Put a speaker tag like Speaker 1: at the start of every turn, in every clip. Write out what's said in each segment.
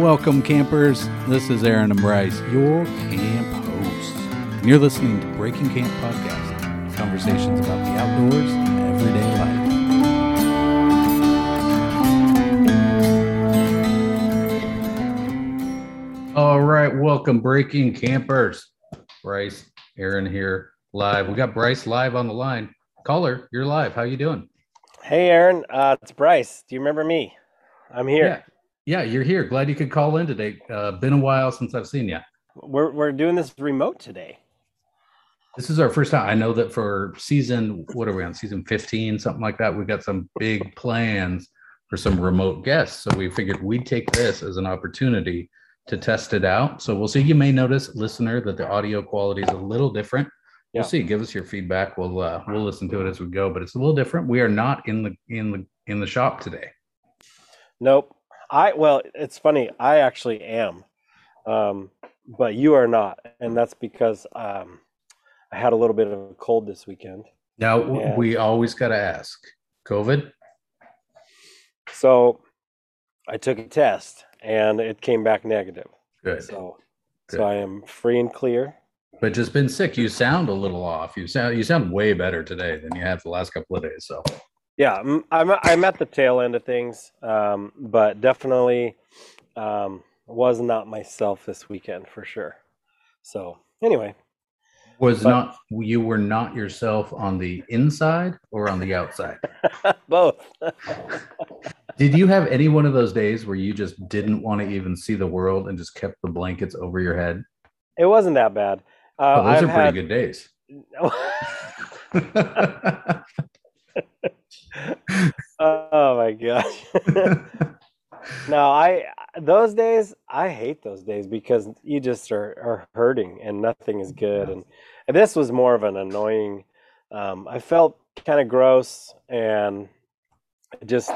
Speaker 1: Welcome, campers. This is Aaron and Bryce, your camp hosts. And you're listening to Breaking Camp Podcast conversations about the outdoors and everyday life. All right, welcome, Breaking Campers. Bryce, Aaron here live. We got Bryce live on the line. Caller, you're live. How you doing?
Speaker 2: Hey, Aaron. Uh, it's Bryce. Do you remember me? I'm here.
Speaker 1: Yeah, you're here. Glad you could call in today. Uh, been a while since I've seen you.
Speaker 2: We're we're doing this remote today.
Speaker 1: This is our first time. I know that for season, what are we on? Season 15, something like that. We've got some big plans for some remote guests. So we figured we'd take this as an opportunity to test it out. So we'll see. You may notice, listener, that the audio quality is a little different. We'll
Speaker 2: Yeah.
Speaker 1: see. Give us your feedback. We'll uh, we'll listen to it as we go. But it's a little different. We are not in the in the in the shop today.
Speaker 2: Nope. I well, it's funny. I actually am, um, but you are not, and that's because um, I had a little bit of a cold this weekend.
Speaker 1: Now
Speaker 2: Yeah.
Speaker 1: we always got to ask. COVID.
Speaker 2: So I took a test, and it came back negative.
Speaker 1: Good.
Speaker 2: So
Speaker 1: Good.
Speaker 2: so I am free and clear.
Speaker 1: but just been sick. You sound a little off. You sound you sound way better today than you have the last couple of days. So
Speaker 2: Yeah, I'm I'm, I'm at the tail end of things, um, but definitely um, was not myself this weekend for sure. So anyway,
Speaker 1: was
Speaker 2: But-
Speaker 1: not you were not yourself on the inside or on the outside.
Speaker 2: both.
Speaker 1: Did you have any one of those days where you just didn't want to even see the world and just kept the blankets over your head?
Speaker 2: it wasn't that bad. Uh,
Speaker 1: Oh, those
Speaker 2: I've
Speaker 1: are pretty
Speaker 2: had,
Speaker 1: good days.
Speaker 2: oh my gosh. no, I those days I hate those days because you just are, are hurting and nothing is good and, and this was more of an annoying um, I felt kind of gross and just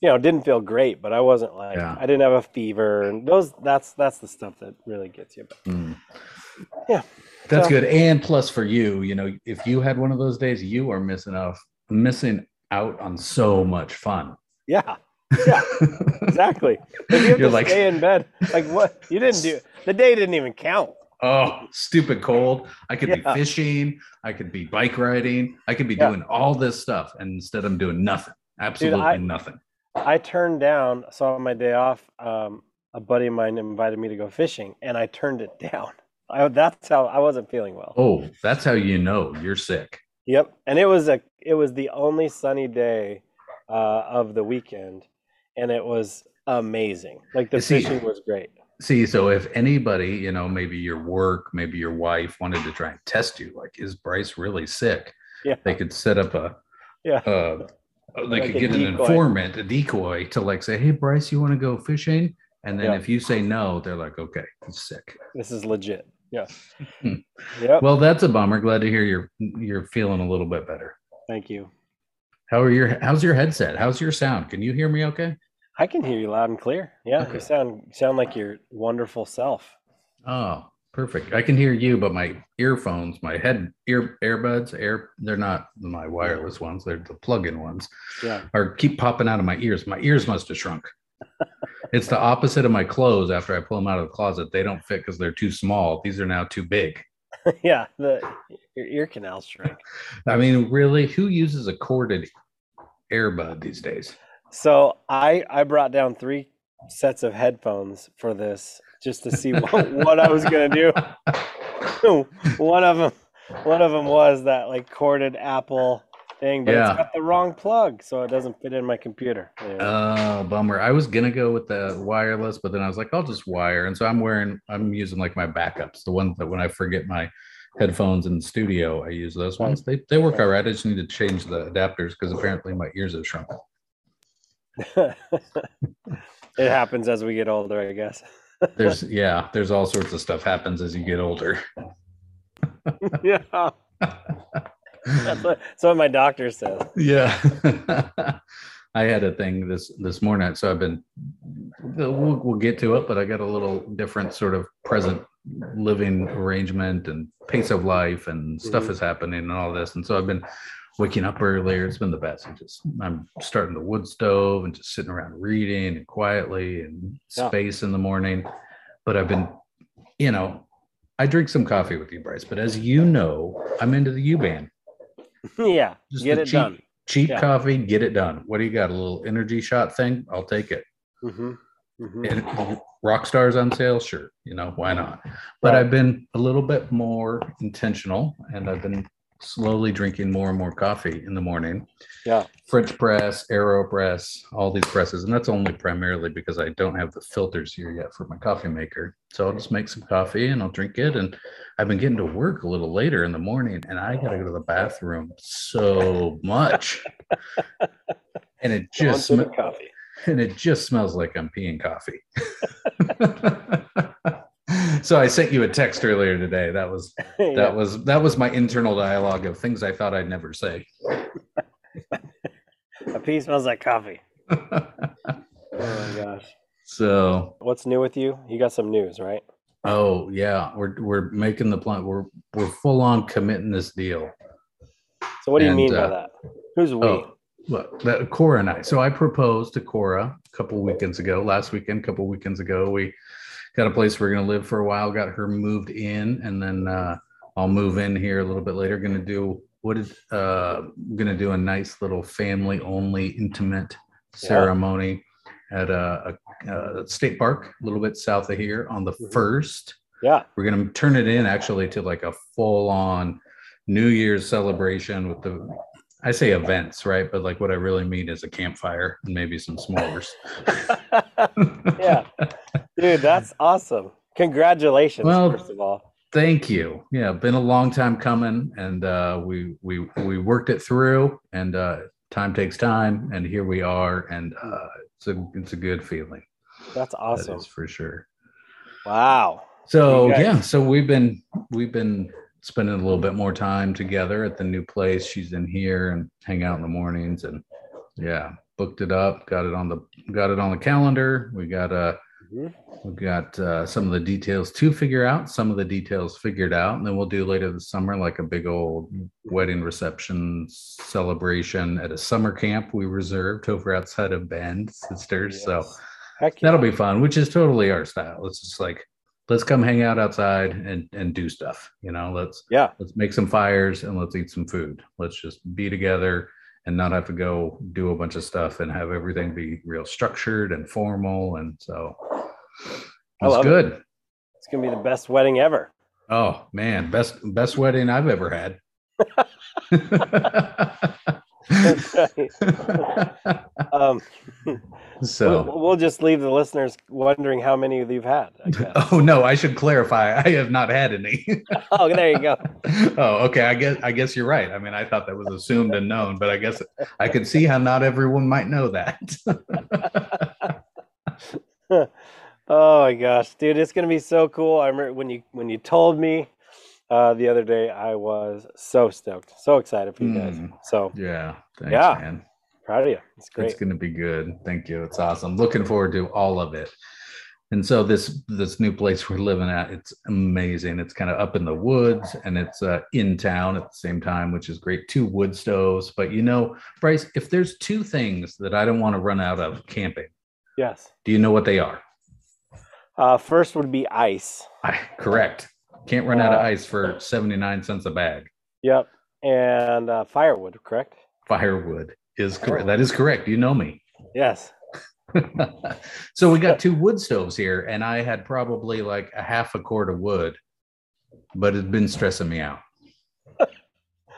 Speaker 2: you know didn't feel great but I wasn't like
Speaker 1: Yeah.
Speaker 2: I didn't have a fever and those that's that's the stuff that really gets you but
Speaker 1: Mm.
Speaker 2: Yeah.
Speaker 1: That's
Speaker 2: So-
Speaker 1: good. And plus for you, you know, if you had one of those days, you are missing off missing out on so much fun.
Speaker 2: yeah yeah exactly if you have
Speaker 1: You're
Speaker 2: to
Speaker 1: like-
Speaker 2: stay in bed like what you didn't do the day didn't even count
Speaker 1: Oh, stupid cold. I could
Speaker 2: Yeah.
Speaker 1: be fishing. I could be bike riding. I could be
Speaker 2: Yeah.
Speaker 1: doing all this stuff. And instead, I'm doing nothing. Absolutely
Speaker 2: I-
Speaker 1: nothing.
Speaker 2: I turned down so on my day off. Um, a buddy of mine invited me to go fishing, and I turned it down. I, that's how I wasn't feeling well.
Speaker 1: Oh, that's how you know you're sick.
Speaker 2: Yep, and it was a it was the only sunny day uh, of the weekend, and it was amazing. Like the
Speaker 1: See-
Speaker 2: fishing was great.
Speaker 1: See, so if anybody, you know, maybe your work, maybe your wife wanted to try and test you, like, is Bryce really sick?
Speaker 2: Yeah.
Speaker 1: They could set up a,
Speaker 2: Yeah.
Speaker 1: uh, they
Speaker 2: Like
Speaker 1: could get an informant, a decoy to like say, Hey, Bryce, you want to go fishing? And then
Speaker 2: Yeah.
Speaker 1: if you say no, they're like, okay, he's sick.
Speaker 2: This is legit. Yeah.
Speaker 1: Hmm.
Speaker 2: yep.
Speaker 1: Well, that's a bummer. Glad to hear you're, you're feeling a little bit better.
Speaker 2: Thank you.
Speaker 1: How are your, how's your headset? How's your sound? Can you hear me okay?
Speaker 2: I can hear you loud and clear. Yeah,
Speaker 1: Okay.
Speaker 2: you sound you sound like your wonderful self.
Speaker 1: Oh, perfect. I can hear you, but my earphones, my head ear earbuds, air they're not my wireless ones, they're the plug-in ones,
Speaker 2: Yeah.
Speaker 1: are keep popping out of my ears. My ears must have shrunk. It's the opposite of my clothes after I pull them out of the closet. They don't fit because they're too small. These are now too big.
Speaker 2: yeah. The your ear canal shrink.
Speaker 1: I mean, really, who uses a corded earbud these days?
Speaker 2: So I I brought down three sets of headphones for this just to see what, what I was gonna do. one of them one of them was that like corded Apple thing, but
Speaker 1: Yeah.
Speaker 2: it's got the wrong plug, so it doesn't fit in my computer. Yeah.
Speaker 1: Oh, bummer. I was gonna go with the wireless, but then I was like, I'll just wire. And so I'm wearing, I'm using like my backups, the ones that when I forget my headphones in the studio, I use those mm-hmm. ones. They they work all right. I just need to change the adapters because apparently my ears have shrunk.
Speaker 2: it happens as we get older, I guess.
Speaker 1: There's yeah, there's all sorts of stuff happens as you get older.
Speaker 2: yeah. That's what, that's what my doctor says.
Speaker 1: Yeah. I had a thing this this morning, so I've been. We'll, we'll get to it, but I got a little different sort of present living arrangement and pace of life and stuff
Speaker 2: Mhm.
Speaker 1: is happening and all this, and so I've been waking up earlier. It's been the best. I just I'm starting the wood stove and just sitting around reading and quietly and
Speaker 2: Yeah.
Speaker 1: space in the morning. But I've been, you know, I drink some coffee with you, Bryce. But as you know, I'm into the Yuban.
Speaker 2: Yeah,
Speaker 1: Just
Speaker 2: get
Speaker 1: the
Speaker 2: it
Speaker 1: cheap,
Speaker 2: done.
Speaker 1: Cheap
Speaker 2: Yeah.
Speaker 1: coffee, get it done. What do you got? A little energy shot thing? I'll take it.
Speaker 2: hmm hmm
Speaker 1: And rock stars on sale, sure. You know, why not? But
Speaker 2: Right.
Speaker 1: I've been a little bit more intentional and I've been slowly drinking more and more coffee in the morning.
Speaker 2: Yeah.
Speaker 1: French press, AeroPress, all these presses. And that's only primarily because I don't have the filters here yet for my coffee maker. So I'll just make some coffee and I'll drink it. And I've been getting to work a little later in the morning and I got to go to the bathroom so much. and it just, sm-
Speaker 2: coffee.
Speaker 1: and it just smells like I'm peeing coffee. so I sent you a text earlier today. That was
Speaker 2: Yeah.
Speaker 1: that was that was my internal dialogue of things I thought I'd never say.
Speaker 2: A pea smells like coffee. Oh my gosh.
Speaker 1: so
Speaker 2: What's new with you? You got some news, right?
Speaker 1: oh yeah, we're we're making the plan. We're we're full on committing this deal.
Speaker 2: So what do you
Speaker 1: And,
Speaker 2: mean by
Speaker 1: uh,
Speaker 2: that? Who's we?
Speaker 1: Oh, look, that Cora and I. So I proposed to Cora a couple weekends ago, last weekend, a couple weekends ago. We got a place we're going to live for a while. Got her moved in, and then uh, I'll move in here a little bit later. Going to do what is uh, going to do a nice little family only intimate
Speaker 2: Yeah.
Speaker 1: ceremony at a, a, a state park a little bit south of here on the
Speaker 2: Mhm.
Speaker 1: first.
Speaker 2: Yeah.
Speaker 1: We're going to turn it in actually to like a full on New Year's celebration with the, I say events, right? But like what I really mean is a campfire and maybe some s'mores.
Speaker 2: yeah. Dude, that's awesome. Congratulations,
Speaker 1: Well,
Speaker 2: first of all.
Speaker 1: Thank you. Yeah, been a long time coming, and uh, we we we worked it through, and uh, time takes time, and here we are, and uh, it's a it's a good feeling.
Speaker 2: That's awesome.
Speaker 1: for sure.
Speaker 2: Wow.
Speaker 1: So
Speaker 2: guys-
Speaker 1: yeah, so we've been we've been spending a little bit more time together at the new place. She's in here and hang out in the mornings, and yeah, booked it up, got it on the got it on the calendar. We got uh
Speaker 2: Mhm.
Speaker 1: we got uh, some of the details to figure out. Some of the details figured out, and then we'll do later this summer like a big old wedding reception celebration at a summer camp we reserved over outside of Bend Sisters. So
Speaker 2: Yes. Heck yeah.
Speaker 1: that'll be fun which is totally our style it's just like let's come hang out outside and and do stuff you know let's
Speaker 2: Yeah.
Speaker 1: let's make some fires and let's eat some food let's just be together and not have to go do a bunch of stuff and have everything be real structured and formal and so
Speaker 2: I
Speaker 1: it's
Speaker 2: love it.
Speaker 1: good
Speaker 2: It's going to be the best wedding ever.
Speaker 1: oh man best best wedding i've ever had
Speaker 2: um,
Speaker 1: so
Speaker 2: we'll, we'll just leave the listeners wondering how many you've had. I guess.
Speaker 1: oh no i should clarify i have not had any
Speaker 2: oh, there you go.
Speaker 1: oh, okay. I guess I guess you're right. I mean, I thought that was assumed and known, but I guess I could see how not everyone might know that.
Speaker 2: Oh my gosh, dude, it's gonna be so cool. I remember when you when you told me uh, the other day, I was so stoked, so excited for you guys.
Speaker 1: Mm.
Speaker 2: So
Speaker 1: yeah. Thanks,
Speaker 2: Yeah.
Speaker 1: man.
Speaker 2: proud of you. It's great.
Speaker 1: It's going to be good. Thank you. It's awesome. Looking forward to all of it. And so this this new place we're living at, it's amazing. It's kind of up in the woods and it's uh, in town at the same time, which is great. Two wood stoves, but you know, Bryce, if there's two things that I don't want to run out of camping,
Speaker 2: Yes.
Speaker 1: do you know what they are?
Speaker 2: Uh, first would be ice.
Speaker 1: I, correct. Can't run out of
Speaker 2: Uh,
Speaker 1: ice for 79 cents a bag.
Speaker 2: Yep. And uh, firewood, correct?
Speaker 1: Firewood is correct. That is correct. You know me.
Speaker 2: Yes.
Speaker 1: so we got two wood stoves here, and I had probably like a half a cord of wood, but it'd been stressing me out.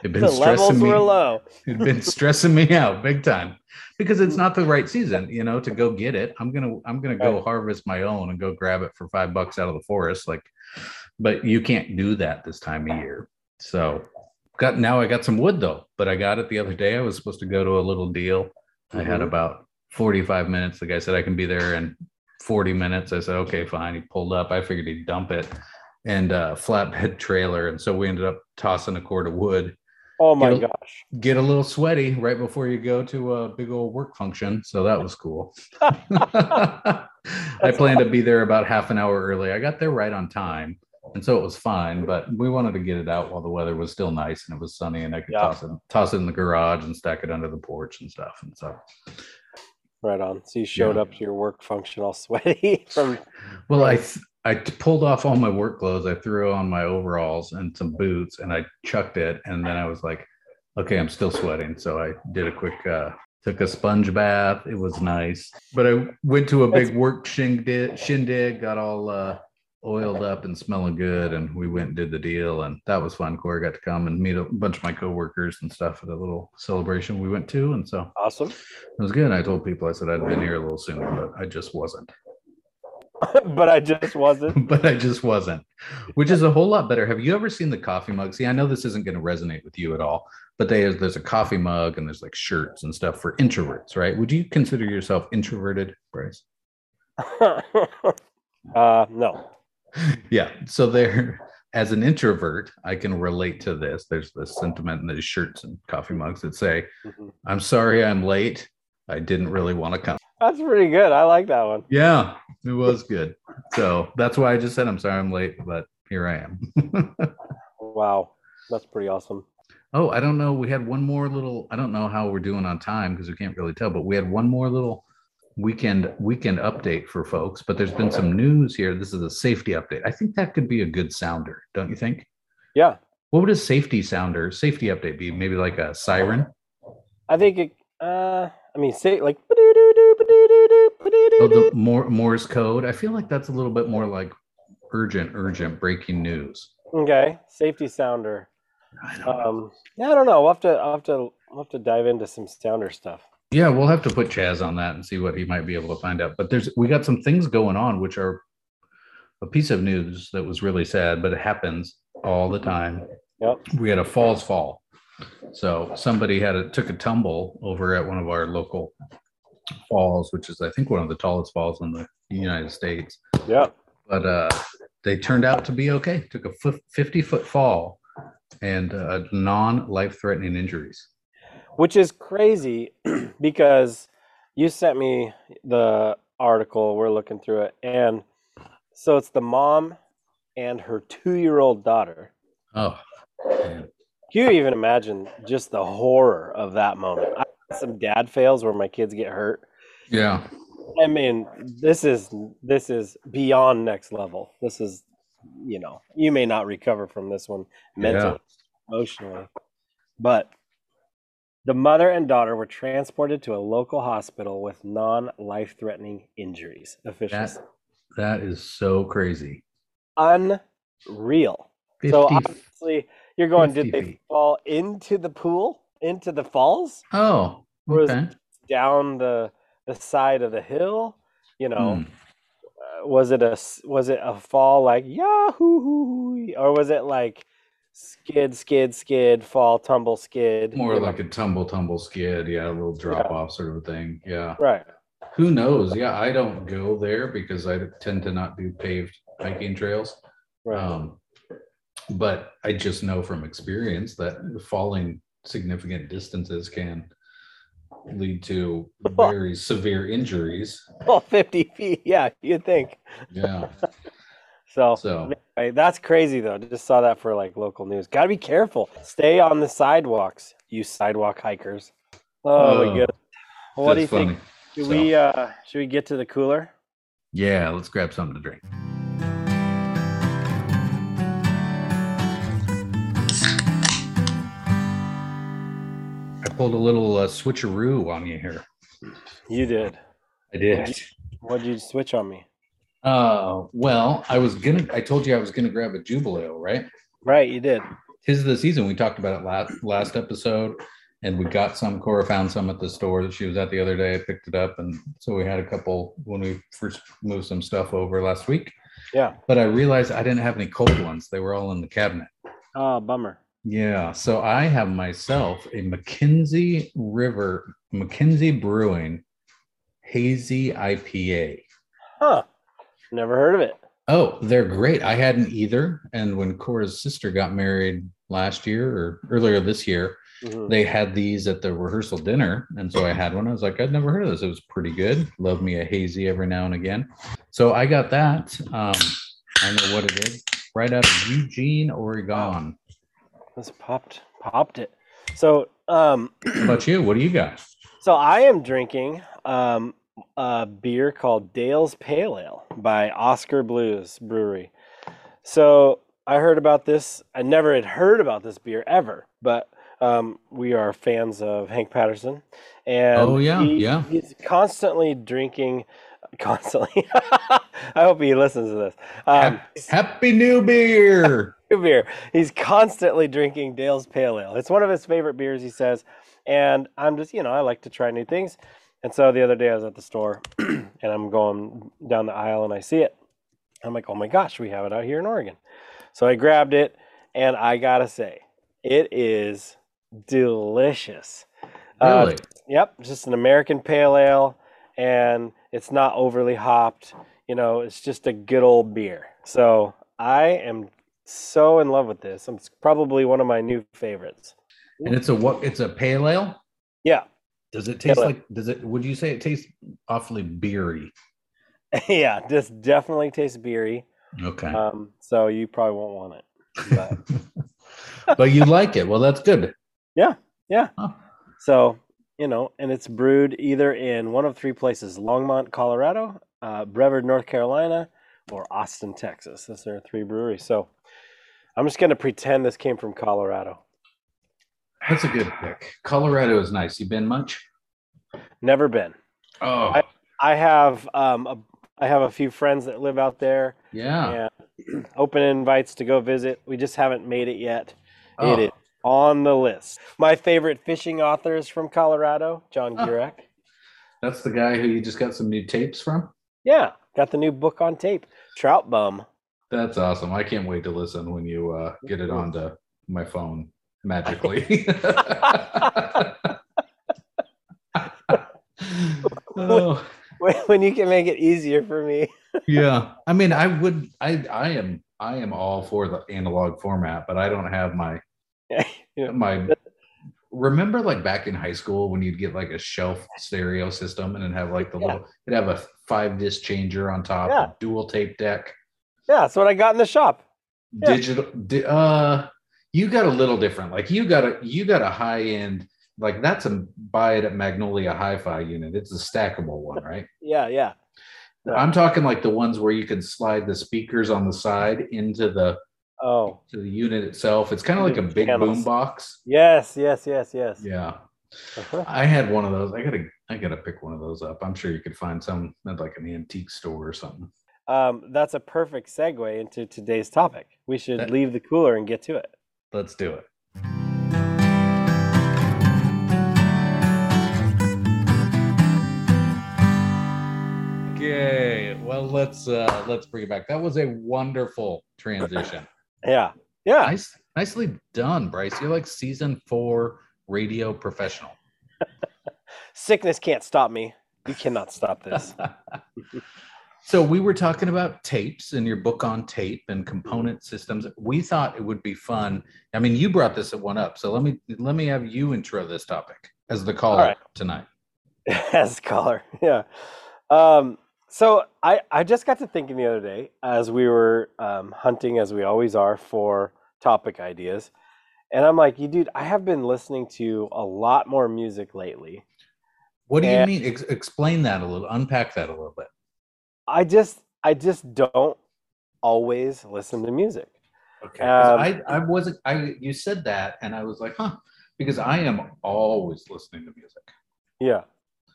Speaker 1: It'd been
Speaker 2: The levels
Speaker 1: stressing me.
Speaker 2: were low.
Speaker 1: It'd been stressing me out big time because it's not the right season, you know, to go get it. I'm gonna I'm gonna go
Speaker 2: Right.
Speaker 1: harvest my own and go grab it for five bucks out of the forest, like. But you can't do that this time of year. So got now I got some wood though, but I got it the other day. I was supposed to go to a little deal. I had
Speaker 2: Mhm.
Speaker 1: about 45 minutes. The guy said I can be there in 40 minutes. I said, okay, fine. He pulled up. I figured he'd dump it and uh flatbed trailer. And so we ended up tossing a cord of wood.
Speaker 2: Oh my
Speaker 1: You'll-
Speaker 2: gosh.
Speaker 1: Get a little sweaty right before you go to a big old work function. So that was cool. I planned to be there about half an hour early. I got there right on time. and so it was fine. But we wanted to get it out while the weather was still nice and it was sunny, and I could
Speaker 2: Yeah.
Speaker 1: toss it toss it in the garage and stack it under the porch and stuff. And so,
Speaker 2: Right on. So you showed
Speaker 1: Yeah.
Speaker 2: up to your work function all sweaty from
Speaker 1: well, I th- I pulled off all my work clothes. I threw on my overalls and some boots, and I chucked it. And then I was like, okay, I'm still sweating. So I did a quick. uh Took a sponge bath. It was nice, but I went to a big work shindig. Shindig, got all uh, oiled up and smelling good, and we went and did the deal, and that was fun. Cora got to come and meet a bunch of my coworkers and stuff at a little celebration we went to, and so
Speaker 2: awesome.
Speaker 1: it was good. I told people I said I'd been here a little sooner, but I just wasn't.
Speaker 2: but I just wasn't.
Speaker 1: but I just wasn't, which is a whole lot better. Have you ever seen the coffee mug? See, I know this isn't going to resonate with you at all, but they, there's a coffee mug and there's like shirts and stuff for introverts, right? Would you consider yourself introverted, Bryce?
Speaker 2: uh no.
Speaker 1: yeah. So there, as an introvert, I can relate to this. There's this sentiment in these shirts and coffee mugs that say,
Speaker 2: Mhm.
Speaker 1: "I'm sorry, I'm late. I didn't really want to come."
Speaker 2: That's pretty good. I like that one.
Speaker 1: Yeah, it was good. So that's why I just said I'm sorry I'm late, but here I am.
Speaker 2: Wow. That's pretty awesome.
Speaker 1: oh, I don't know. We had one more little. I don't know how we're doing on time because we can't really tell, but we had one more little weekend weekend update for folks. But there's been some news here. This is a safety update. I think that could be a good sounder, don't you think?
Speaker 2: Yeah.
Speaker 1: What would a safety sounder, safety update be? Maybe like a siren?
Speaker 2: I think it uh I mean say like
Speaker 1: Oh, the more Morse code. I feel like that's a little bit more like urgent, urgent breaking news.
Speaker 2: Okay. Safety sounder.
Speaker 1: I don't know.
Speaker 2: Um yeah, I don't know. We'll have to I'll have to we'll have to dive into some sounder stuff.
Speaker 1: Yeah, we'll have to put Chaz on that and see what he might be able to find out. But there's we got some things going on which are a piece of news that was really sad, but it happens all the time.
Speaker 2: Yep.
Speaker 1: We had a falls fall. So somebody had a took a tumble over at one of our local falls, which is I think one of the tallest falls in the United States.
Speaker 2: Yeah.
Speaker 1: But uh they turned out to be okay. Took a 50 foot fall and uh, non life threatening injuries.
Speaker 2: Which is crazy because you sent me the article, we're looking through it, and so it's the mom and her two year old daughter.
Speaker 1: Oh, man.
Speaker 2: Can you even imagine just the horror of that moment? I some dad fails where my kids get hurt.
Speaker 1: yeah.
Speaker 2: I mean, this is this is beyond next level. This is, you know, you may not recover from this one mentally, emotionally, but the mother and daughter were transported to a local hospital with non-life-threatening injuries. Officials,
Speaker 1: That that is so crazy.
Speaker 2: unreal.
Speaker 1: 50,
Speaker 2: So obviously, you're going. Did they
Speaker 1: feet.
Speaker 2: fall into the pool, into the falls,
Speaker 1: oh,
Speaker 2: or was down the the side of the hill? You know.
Speaker 1: Hmm.
Speaker 2: uh, was it a was it a fall like yahoo or was it like skid skid skid fall tumble skid
Speaker 1: More
Speaker 2: you know?
Speaker 1: like a tumble, tumble skid. Yeah, a little drop off sort of a thing. Yeah.
Speaker 2: right
Speaker 1: Who knows? Yeah, I don't go there because I tend to not do paved hiking trails.
Speaker 2: right
Speaker 1: Um, but I just know from experience that falling significant distances can lead to very severe injuries.
Speaker 2: well 50 feet. Yeah you'd think.
Speaker 1: Yeah.
Speaker 2: so,
Speaker 1: So.
Speaker 2: Anyway, that's crazy though. Just saw that for like local news. Gotta be careful. Stay on the sidewalks you sidewalk hikers. Oh, my
Speaker 1: Oh,
Speaker 2: goodness. Well, what do you
Speaker 1: that's
Speaker 2: think?
Speaker 1: funny.
Speaker 2: should
Speaker 1: So-
Speaker 2: we uh should we get to the cooler?
Speaker 1: Yeah, let's grab something to drink. Pulled a little uh, switcheroo on you here.
Speaker 2: you did
Speaker 1: I did.
Speaker 2: what'd you switch on me
Speaker 1: Uh, well, I was gonna. I told you I was gonna grab a Jubelale, right?
Speaker 2: right you did
Speaker 1: Tis the season. We talked about it last last episode, and we got some. Cora found some at the store that she was at the other day. I picked it up, and so we had a couple when we first moved some stuff over last week.
Speaker 2: yeah
Speaker 1: But I realized I didn't have any cold ones. They were all in the cabinet.
Speaker 2: oh bummer
Speaker 1: Yeah, so I have myself a McKenzie River, McKenzie Brewing Hazy IPA.
Speaker 2: Huh. Never heard of it.
Speaker 1: Oh, they're great. I hadn't either. And when Cora's sister got married last year or earlier this year,
Speaker 2: Mhm.
Speaker 1: they had these at the rehearsal dinner. And so I had one. I was like, I'd never heard of this. It was pretty good. Love me a hazy every now and again. So I got that. Um, I know what it is. right out of Eugene, Oregon.
Speaker 2: Just popped popped it. So um
Speaker 1: How about you? What do you got?
Speaker 2: so I am drinking um a beer called Dale's Pale Ale by Oskar Blues Brewery. So I heard about this. I never had heard about this beer ever, but um, we are fans of Hank Patterson, and
Speaker 1: Oh, yeah,
Speaker 2: he-
Speaker 1: yeah.
Speaker 2: he's constantly drinking. Constantly, I hope he listens to this. Um,
Speaker 1: Hap- Happy New Beer.
Speaker 2: beer. He's constantly drinking Dale's Pale Ale. It's one of his favorite beers, he says. And I'm just, you know, I like to try new things. And so the other day I was at the store and I'm going down the aisle and I see it. I'm like, oh my gosh, we have it out here in Oregon. So I grabbed it and I gotta say, it is delicious. Uh,
Speaker 1: Really?
Speaker 2: Yep, just an American pale ale, and it's not overly hopped. You know, it's just a good old beer. So I am so in love with this. It's probably one of my new favorites.
Speaker 1: and it's a what? It's a pale ale.
Speaker 2: Yeah,
Speaker 1: Does it taste
Speaker 2: Pale ale.
Speaker 1: like? Does it? Would you say it tastes awfully beery?
Speaker 2: yeah, this definitely tastes beery.
Speaker 1: Okay,
Speaker 2: Um, so you probably won't want it. But
Speaker 1: but you like it. Well, that's good. Yeah. Yeah. Huh.
Speaker 2: So you know, and it's brewed either in one of three places: Longmont, Colorado, uh, Brevard, North Carolina, or Austin, Texas. Those are three breweries. So I'm just gonna pretend this came from Colorado.
Speaker 1: That's a good pick. Colorado is nice. You been much?
Speaker 2: Never been.
Speaker 1: Oh,
Speaker 2: I have um, a, I have a few friends that live out there,
Speaker 1: yeah.
Speaker 2: open invites to go visit. We just haven't made it yet.
Speaker 1: Oh,
Speaker 2: It is on the list. My favorite fishing author is from Colorado, John
Speaker 1: Oh.
Speaker 2: Gierach.
Speaker 1: That's the guy who you just got some new tapes from.
Speaker 2: Yeah, got the new book on tape, Trout Bum.
Speaker 1: That's awesome. I can't wait to listen when you uh, get it onto my phone magically. oh,
Speaker 2: when you can make it easier for me.
Speaker 1: yeah. I mean, I would. I I am. I am all for the analog format, but I don't have my
Speaker 2: Yeah.
Speaker 1: my. Remember, like back in high school, when you'd get like a shelf stereo system and then have like the
Speaker 2: Yeah.
Speaker 1: little, it'd have a five disc changer on top,
Speaker 2: Yeah.
Speaker 1: dual tape deck.
Speaker 2: Yeah, that's what I got in the shop. Yeah.
Speaker 1: digital di- uh you got a little different like you got a you got a high end like that's a buy it at magnolia hi-fi unit it's a stackable one right
Speaker 2: Yeah, yeah.
Speaker 1: I'm talking like the ones where you can slide the speakers on the side into the
Speaker 2: Oh,
Speaker 1: to the unit itself it's kind of like a big
Speaker 2: Channels.
Speaker 1: boom box
Speaker 2: yes, yes, yes, yes.
Speaker 1: yeah
Speaker 2: Uh-huh.
Speaker 1: i had one of those i gotta i gotta pick one of those up i'm sure you could find some at like an antique store or something
Speaker 2: Um, that's a perfect segue into today's topic. We should leave the cooler and get to it.
Speaker 1: let's do it Okay, well let's uh let's bring it back. That was a wonderful transition.
Speaker 2: Yeah, yeah.
Speaker 1: nice, nicely done, Bryce. You're like season four radio professional.
Speaker 2: Sickness can't stop me. You cannot stop this.
Speaker 1: so we were talking about tapes and your book on tape and component systems. We thought it would be fun. I mean, you brought this one up, so let me let me have you intro this topic as the caller
Speaker 2: right.
Speaker 1: tonight.
Speaker 2: as color yeah um so i i just got to thinking the other day as we were um, hunting as we always are for topic ideas and i'm like you dude i have been listening to a lot more music lately
Speaker 1: What do you mean? Ex- explain that a little. Unpack that a little bit.
Speaker 2: I just i just don't always listen to music
Speaker 1: Okay.
Speaker 2: Um,
Speaker 1: I I wasn't. I you said that, and I was like, huh, because I am always listening to music.
Speaker 2: Yeah.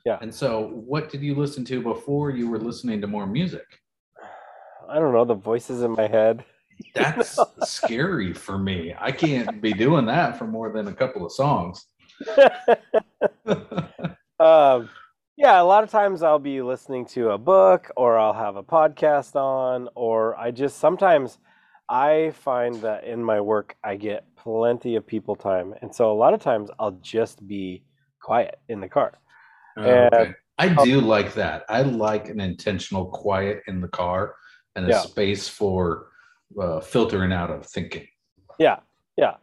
Speaker 1: Yeah And so, what did you listen to before you were listening to more music?
Speaker 2: i don't know the voices in my head
Speaker 1: That's scary for me. I can't be doing that for more than a couple of songs.
Speaker 2: um, yeah, a lot of times I'll be listening to a book or I'll have a podcast on, or I just sometimes I find that in my work I get plenty of people time. And so a lot of times I'll just be quiet in the car.
Speaker 1: Oh,
Speaker 2: And-
Speaker 1: okay. I do like that. I like an intentional quiet in the car and a
Speaker 2: Yeah.
Speaker 1: space for uh, filtering out of thinking.
Speaker 2: Yeah, yeah.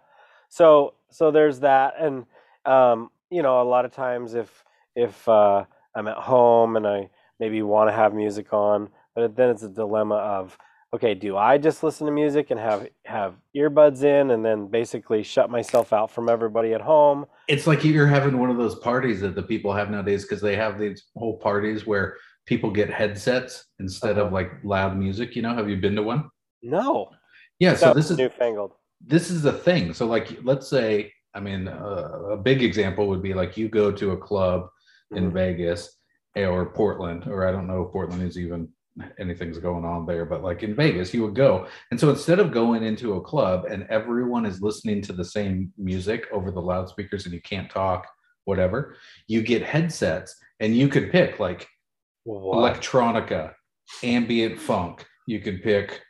Speaker 2: So so there's that, and um, you know, a lot of times if if uh, I'm at home and I maybe want to have music on, but then it's a dilemma of okay, do I just listen to music and have have earbuds in and then basically shut myself out from everybody at home?
Speaker 1: It's like you're having one of those parties that the people have nowadays because they have these whole parties where people get headsets instead of
Speaker 2: Uh-huh.
Speaker 1: like loud music. You know, have you been to one?
Speaker 2: No.
Speaker 1: Yeah. So this is
Speaker 2: newfangled.
Speaker 1: this is the thing. So like, let's say, I mean, uh, a big example would be like you go to a club in
Speaker 2: Mhm.
Speaker 1: Vegas or Portland, or I don't know if Portland is even anything's going on there, but like in Vegas, you would go. And so instead of going into a club and everyone is listening to the same music over the loudspeakers and you can't talk, whatever, you get headsets and you could pick like
Speaker 2: What?
Speaker 1: electronica, ambient funk. You could pick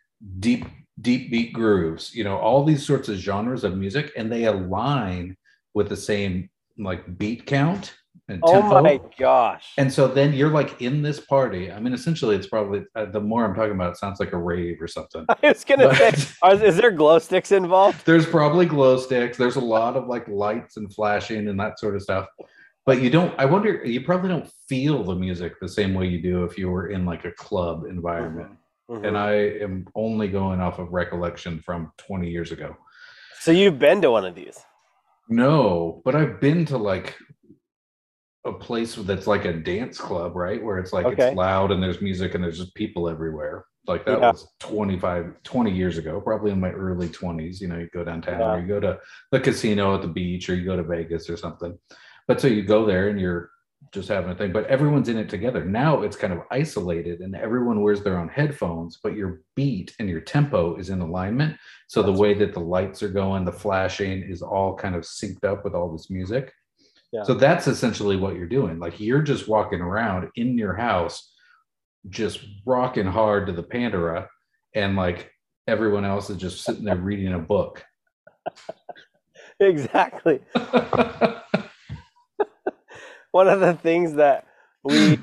Speaker 1: deep deep beat grooves. You know, all these sorts of genres of music, and they align with the same like beat count and
Speaker 2: oh
Speaker 1: tempo.
Speaker 2: my gosh.
Speaker 1: And so then you're like in this party. I mean, essentially, it's probably uh, the more I'm talking about, it sounds like a rave or something.
Speaker 2: I was gonna
Speaker 1: But-
Speaker 2: say, are, is there glow sticks involved?
Speaker 1: There's probably glow sticks. There's a lot of like lights and flashing and that sort of stuff. But you don't, I wonder, you probably don't feel the music the same way you do if you were in like a club environment.
Speaker 2: Mhm.
Speaker 1: And I am only going off of recollection from 20 years ago.
Speaker 2: So you've been to one of these?
Speaker 1: No, but I've been to like a place that's like a dance club, right? Where it's like
Speaker 2: Okay.
Speaker 1: it's loud and there's music and there's just people everywhere. Like that
Speaker 2: Yeah.
Speaker 1: was 25, 20 years ago, probably in my early 20s. You know, you go downtown or you go to the casino at the beach or you go to Vegas or something. But so you go there and you're just having a thing, but everyone's in it together. Now it's kind of isolated and everyone wears their own headphones, but your beat and your tempo is in alignment. So the
Speaker 2: That's
Speaker 1: way that the lights are going, the flashing is all kind of synced up with all this music.
Speaker 2: Yeah.
Speaker 1: So that's essentially what you're doing. Like you're just walking around in your house, just rocking hard to the Pandora, and like everyone else is just sitting there reading a book.
Speaker 2: Exactly. One of the things that we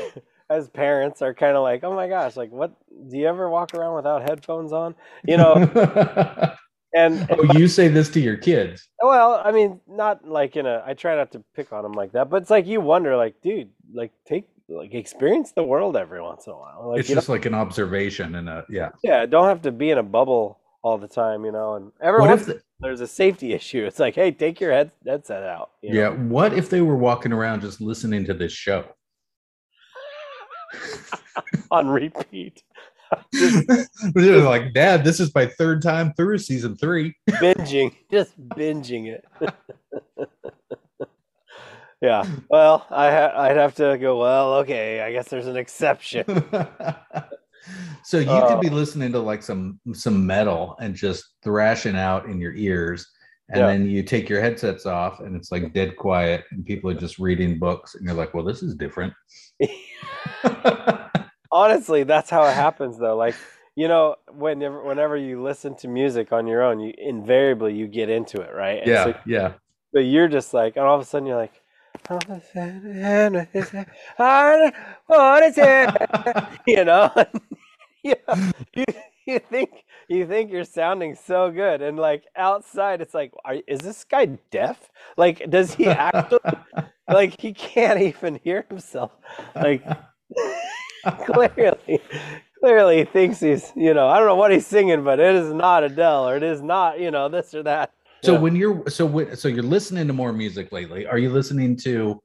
Speaker 2: as parents are kind of like, oh my gosh, like what do you ever walk around without headphones on? You know, and, and
Speaker 1: oh, you say this to your kids.
Speaker 2: well, I mean, not like in a I try not to pick on them like that, but it's like you wonder, like, dude, like take like experience the world every once in a while. Like
Speaker 1: it's just like an observation and a yeah.
Speaker 2: yeah, don't have to be in a bubble all the time, you know. And every
Speaker 1: What
Speaker 2: once
Speaker 1: if the,
Speaker 2: there's a safety issue. It's like, hey, take your head headset out. you know?
Speaker 1: yeah, what if they were walking around just listening to this show?
Speaker 2: on repeat. Just
Speaker 1: They're like, Dad, this is my third time through season three.
Speaker 2: binging, just binging it. yeah. Well, I ha- I'd have to go. Well, okay. I guess there's an exception.
Speaker 1: so you could be
Speaker 2: Oh.
Speaker 1: listening to like some some metal and just thrashing out in your ears and
Speaker 2: Yeah.
Speaker 1: then you take your headsets off and it's like dead quiet and people are just reading books and you're like well this is different
Speaker 2: Honestly, that's how it happens, though. Like you know, whenever whenever you listen to music on your own, you invariably you get into it, right? And
Speaker 1: yeah
Speaker 2: so,
Speaker 1: yeah
Speaker 2: so you're just like, and all of a sudden you're like. What is it? you know yeah you, you think you think you're sounding so good and like outside it's like are, is this guy deaf like does he actually like he can't even hear himself like clearly clearly he thinks he's you know i don't know what he's singing but it is not adele or it is not you know this or that.
Speaker 1: So
Speaker 2: Yeah.
Speaker 1: when you're so when, so you're listening to more music lately. Are you listening to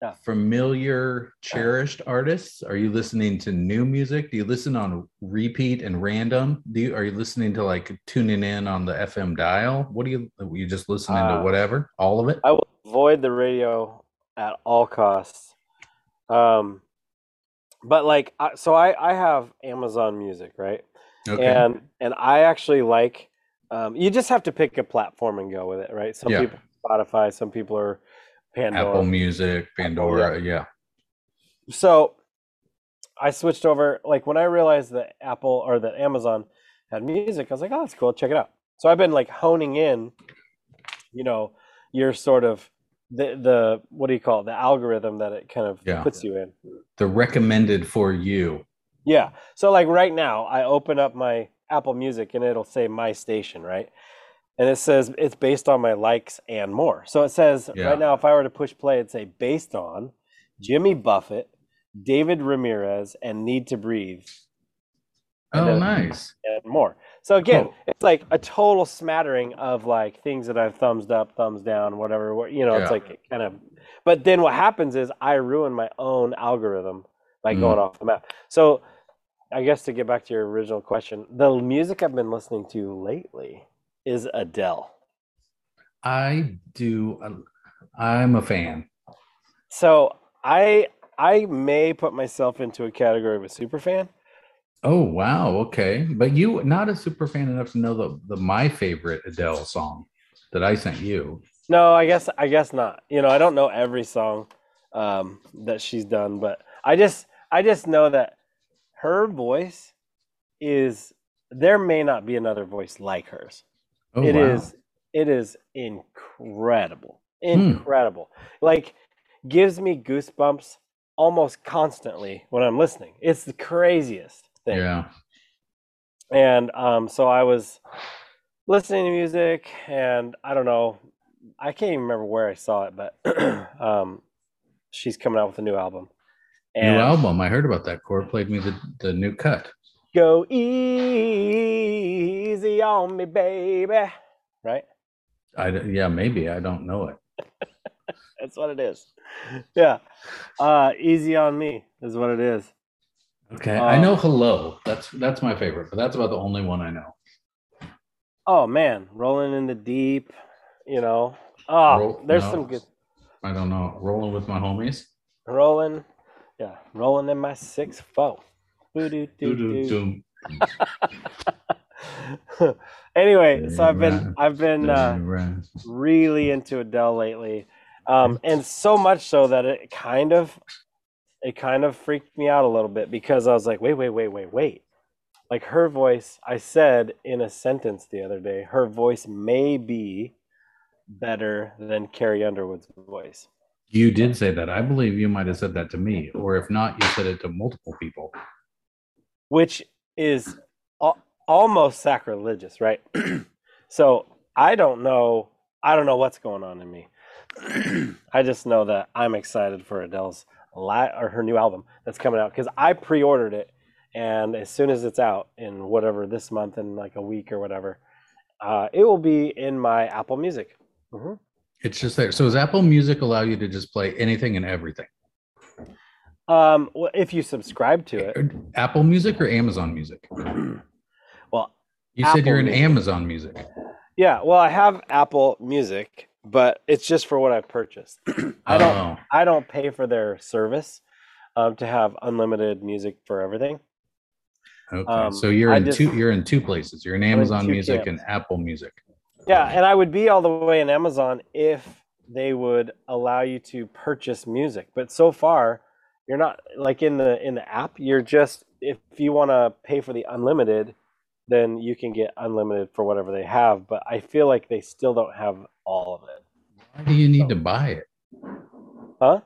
Speaker 2: Yeah.
Speaker 1: familiar cherished artists? Are you listening to new music? Do you listen on repeat and random? Do you are you listening to like tuning in on the fm dial? What do you are you just listening
Speaker 2: Uh,
Speaker 1: to whatever all of it?
Speaker 2: I will avoid the radio at all costs. Um, but like, so I I have Amazon Music, right?
Speaker 1: okay
Speaker 2: And and I actually like. Um, you just have to pick a platform and go with it, right? Some
Speaker 1: Yeah.
Speaker 2: people Spotify, some people are Pandora.
Speaker 1: apple music pandora yeah
Speaker 2: So I switched over. Like when I realized that Apple or that Amazon had music, I was like, oh, that's cool. Check it out. So I've been like honing in, you know, your sort of the the what do you call it? The algorithm that it kind of
Speaker 1: Yeah.
Speaker 2: puts you in.
Speaker 1: the recommended for you
Speaker 2: Yeah. So like right now, I open up my Apple Music and it'll say my station, right? And it says it's based on my likes and more. So it says
Speaker 1: Yeah.
Speaker 2: right now, if I were to push play, it'd say based on Jimmy Buffett, David Ramirez, and Need to Breathe. and
Speaker 1: Oh,
Speaker 2: then-
Speaker 1: nice.
Speaker 2: and more. So again,
Speaker 1: Cool.
Speaker 2: it's like a total smattering of like things that I've thumbs up, thumbs down, whatever. You know, it's like kind of. But then what happens is I ruin my own algorithm by
Speaker 1: Mm.
Speaker 2: going off the map. So I guess to get back to your original question, the music I've been listening to lately is Adele.
Speaker 1: I do. I'm a fan.
Speaker 2: So I I may put myself into a category of a super fan.
Speaker 1: Oh wow, okay. But you not a super fan enough to know the the my favorite Adele song that I sent you.
Speaker 2: No, I guess I guess not. You know, I don't know every song um, that she's done, but I just I just know that her voice is there may not be another voice like hers.
Speaker 1: Oh
Speaker 2: It
Speaker 1: wow.
Speaker 2: is it is incredible.
Speaker 1: Hmm.
Speaker 2: Incredible. Like gives me goosebumps almost constantly when I'm listening. It's the craziest thing.
Speaker 1: Yeah.
Speaker 2: And um, so I was listening to music, and I don't know, I can't even remember where I saw it, but um, she's coming out with a new album. And
Speaker 1: New album. I heard about that. Core played me the, the new cut.
Speaker 2: Go easy on me, baby. Right?
Speaker 1: I, yeah, maybe I don't know it.
Speaker 2: That's what it is. Yeah. Uh, easy on me is what it is.
Speaker 1: Okay. I know
Speaker 2: Um,
Speaker 1: hello. That's that's my favorite, but that's about the only one I know.
Speaker 2: Oh, man. Rolling in the deep, you know. Oh,
Speaker 1: Roll-
Speaker 2: there's
Speaker 1: no.
Speaker 2: some good.
Speaker 1: I don't know. Rolling with my homies.
Speaker 2: Rolling. Yeah. Rolling in my six four. Boo-doo-doo-doo.
Speaker 1: Doo-doo-doo.
Speaker 2: anyway, so I've been I've been uh, really into Adele lately, um, and so much so that it kind of it kind of freaked me out a little bit because I was like, wait, wait, wait, wait, wait. Like her voice, I said in a sentence the other day, her voice may be better than Carrie Underwood's voice.
Speaker 1: You did say that. I believe you might have said that to me, or if not, you said it to multiple people.
Speaker 2: which is al- almost sacrilegious, right? so I don't know. I don't know what's going on in me. I just know that I'm excited for Adele's la- or her new album that's coming out because I pre-ordered it, and as soon as it's out in whatever this month in like a week or whatever, uh, it will be in my Apple Music. hmm
Speaker 1: It's just there. So does Apple Music allow you to just play anything and everything?
Speaker 2: Um, well, if you subscribe to it,
Speaker 1: Apple Music or Amazon Music?
Speaker 2: well,
Speaker 1: You said you're in. Amazon Music.
Speaker 2: yeah, well, I have Apple Music, but it's just for what I've purchased. I don't.
Speaker 1: Oh,
Speaker 2: I don't pay for their service um, to have unlimited music for everything.
Speaker 1: okay.
Speaker 2: um,
Speaker 1: so you're
Speaker 2: I
Speaker 1: in
Speaker 2: just-
Speaker 1: two. You're in two places. You're in
Speaker 2: in
Speaker 1: Amazon
Speaker 2: two
Speaker 1: Music
Speaker 2: camps.
Speaker 1: and Apple Music.
Speaker 2: Yeah, and I would be all the way in Amazon if they would allow you to purchase music. But so far, you're not like in the in the app. You're just if you want to pay for the unlimited, then you can get unlimited for whatever they have. But I feel like they still don't have all of it.
Speaker 1: Why do you need to buy it?
Speaker 2: Huh?